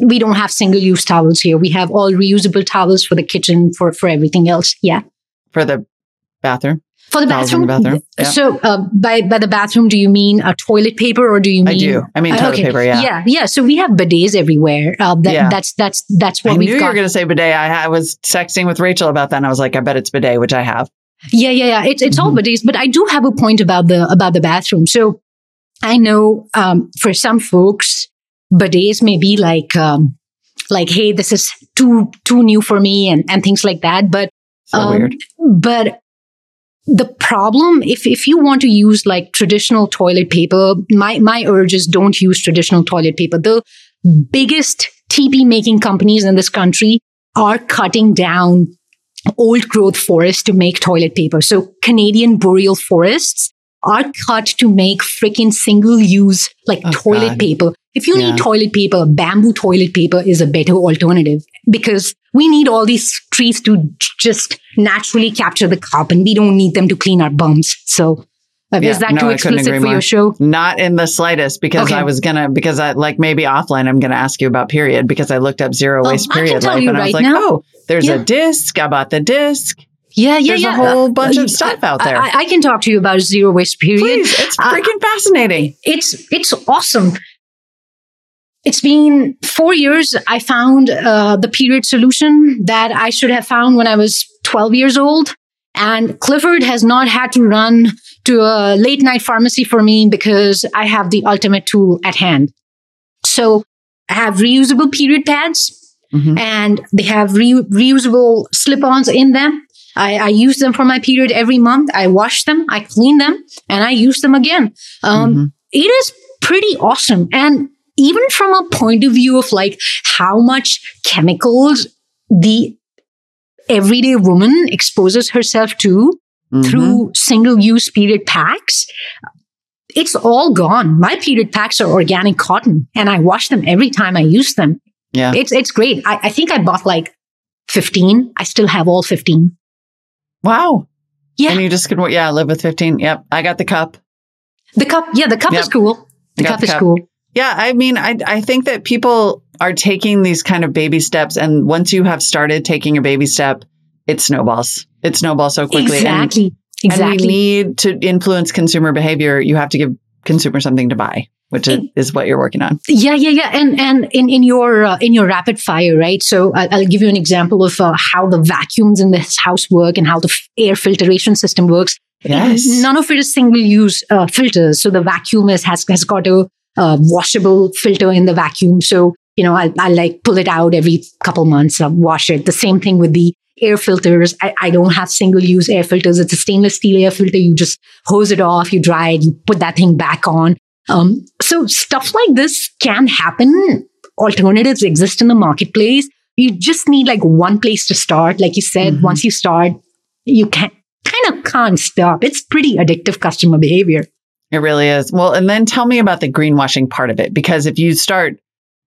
We don't have single use towels here. We have all reusable towels for the kitchen for for everything else. Yeah. For the bathroom. For the bathroom. The bathroom. Yeah. So uh, by by the bathroom, do you mean a toilet paper or do you mean? I do. I mean toilet uh, okay. paper. Yeah. Yeah. Yeah. So we have bidets everywhere. Uh, that, yeah. That's that's that's what I we've knew got. you were going to say bidet. I, I was texting with Rachel about that, and I was like, I bet it's bidet, which I have. Yeah, yeah, yeah. It's it's mm-hmm. all bidets, but I do have a point about the about the bathroom. So I know um, for some folks, bidets may be like um, like, hey, this is too too new for me, and and things like that. But so um. But the problem, if if you want to use like traditional toilet paper, my my urge is don't use traditional toilet paper. The biggest TP making companies in this country are cutting down old growth forests to make toilet paper. So Canadian boreal forests are cut to make freaking single use like oh, toilet God. paper. If you yeah. need toilet paper, bamboo toilet paper is a better alternative because we need all these trees to just naturally capture the carbon. We don't need them to clean our bums. So yeah, is that no, too explicit for more. your show? Not in the slightest, because okay. I was gonna because I like maybe offline I'm gonna ask you about period because I looked up zero waste oh, period life and right I was like, now. oh, there's yeah. a disc. I bought the disc. Yeah, yeah, There's yeah. a whole uh, bunch uh, of stuff out there. I, I, can talk to you about zero waste period. Please, it's uh, freaking uh, fascinating. It's it's awesome. It's been four years. I found uh, the period solution that I should have found when I was 12 years old. And Clifford has not had to run to a late night pharmacy for me because I have the ultimate tool at hand. So I have reusable period pads mm-hmm. and they have re- reusable slip ons in them. I, I, use them for my period every month. I wash them, I clean them, and I use them again. Um, mm-hmm. it is pretty awesome. And even from a point of view of like how much chemicals the everyday woman exposes herself to mm-hmm. through single use period packs, it's all gone. My period packs are organic cotton and I wash them every time I use them. Yeah. It's, it's great. I, I think I bought like 15. I still have all 15. Wow. Yeah. And you just could, yeah, I live with 15. Yep. I got the cup. The cup. Yeah. The cup yep. is cool. The cup the is cool. Yeah, I mean, I I think that people are taking these kind of baby steps, and once you have started taking a baby step, it snowballs. It snowballs so quickly. Exactly. And, exactly. And we need to influence consumer behavior. You have to give consumers something to buy, which is, is what you're working on. Yeah, yeah, yeah. And and in in your uh, in your rapid fire, right? So I'll, I'll give you an example of uh, how the vacuums in this house work and how the f- air filtration system works. Yes. None of it is single use uh, filters. So the vacuum is, has has got a uh, washable filter in the vacuum. So, you know, I, I like pull it out every couple months, I'll wash it. The same thing with the air filters. I, I don't have single use air filters. It's a stainless steel air filter. You just hose it off, you dry it, you put that thing back on. Um, so stuff like this can happen. Alternatives exist in the marketplace. You just need like one place to start. Like you said, mm-hmm. once you start, you can kind of can't stop. It's pretty addictive customer behavior. It really is. Well, and then tell me about the greenwashing part of it, because if you start,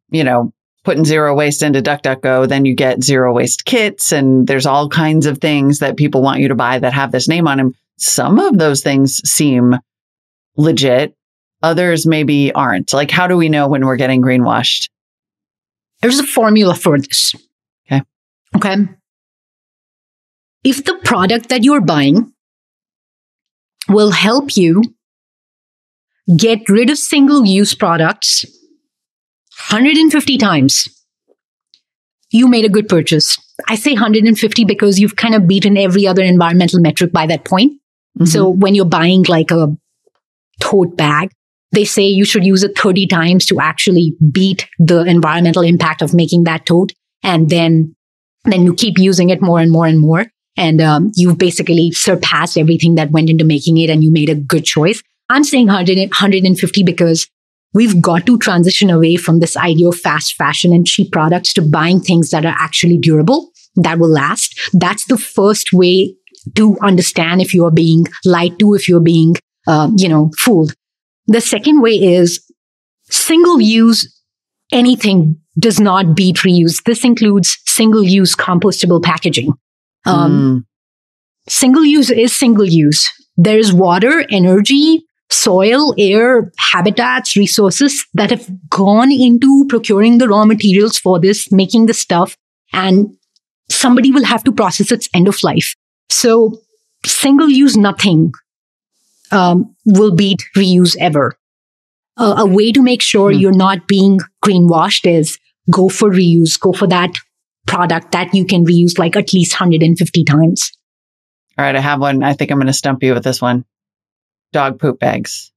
you know, putting zero waste into DuckDuckGo, then you get zero waste kits and there's all kinds of things that people want you to buy that have this name on them. Some of those things seem legit. Others maybe aren't. Like, how do we know when we're getting greenwashed? There's a formula for this. Okay. Okay. If the product that you're buying will help you get rid of single use products 150 times, you made a good purchase. I say 150 because you've kind of beaten every other environmental metric by that point. Mm-hmm. So when you're buying like a tote bag, they say you should use it 30 times to actually beat the environmental impact of making that tote. And then, then you keep using it more and more and more. And um, you've basically surpassed everything that went into making it and you made a good choice. I'm saying 100, 150 because we've got to transition away from this idea of fast fashion and cheap products to buying things that are actually durable, that will last. That's the first way to understand if you are being lied to, if you're being, uh, you know, fooled. The second way is single use anything does not beat reuse. This includes single use compostable packaging. Um, mm. Single use is single use. There is water, energy, soil, air, habitats, resources that have gone into procuring the raw materials for this, making the stuff, and somebody will have to process its end of life. So single use nothing um, will beat reuse ever. Uh, a way to make sure mm. you're not being greenwashed is go for reuse, go for that product that you can reuse like at least 150 times. All right, I have one. I think I'm going to stump you with this one. Dog poop bags.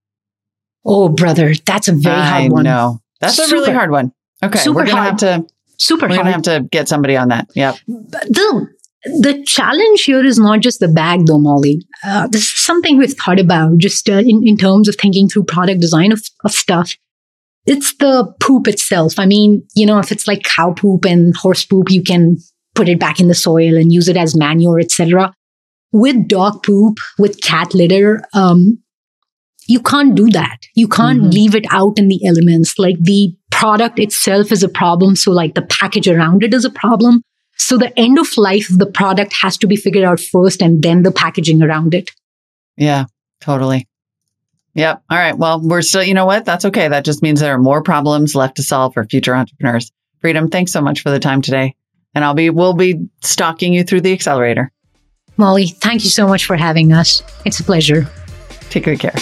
Oh, brother, that's a very I hard one. No, that's Super. a really hard one. Okay, Super we're gonna hard. have to. Super. We're hard. gonna have to get somebody on that. Yeah. The the challenge here is not just the bag, though, Molly. Uh, this is something we've thought about just uh, in in terms of thinking through product design of, of stuff. It's the poop itself. I mean, you know, if it's like cow poop and horse poop, you can put it back in the soil and use it as manure, etc. With dog poop, with cat litter, um, you can't do that. You can't mm-hmm. leave it out in the elements. Like the product itself is a problem. So like the package around it is a problem. So the end of life of the product has to be figured out first and then the packaging around it. Yeah, totally. Yep. All right. Well, we're still, you know what? That's okay. That just means there are more problems left to solve for future entrepreneurs. Freedom, thanks so much for the time today. And I'll be, we'll be stalking you through the accelerator. Molly, thank you so much for having us. It's a pleasure. Take good care.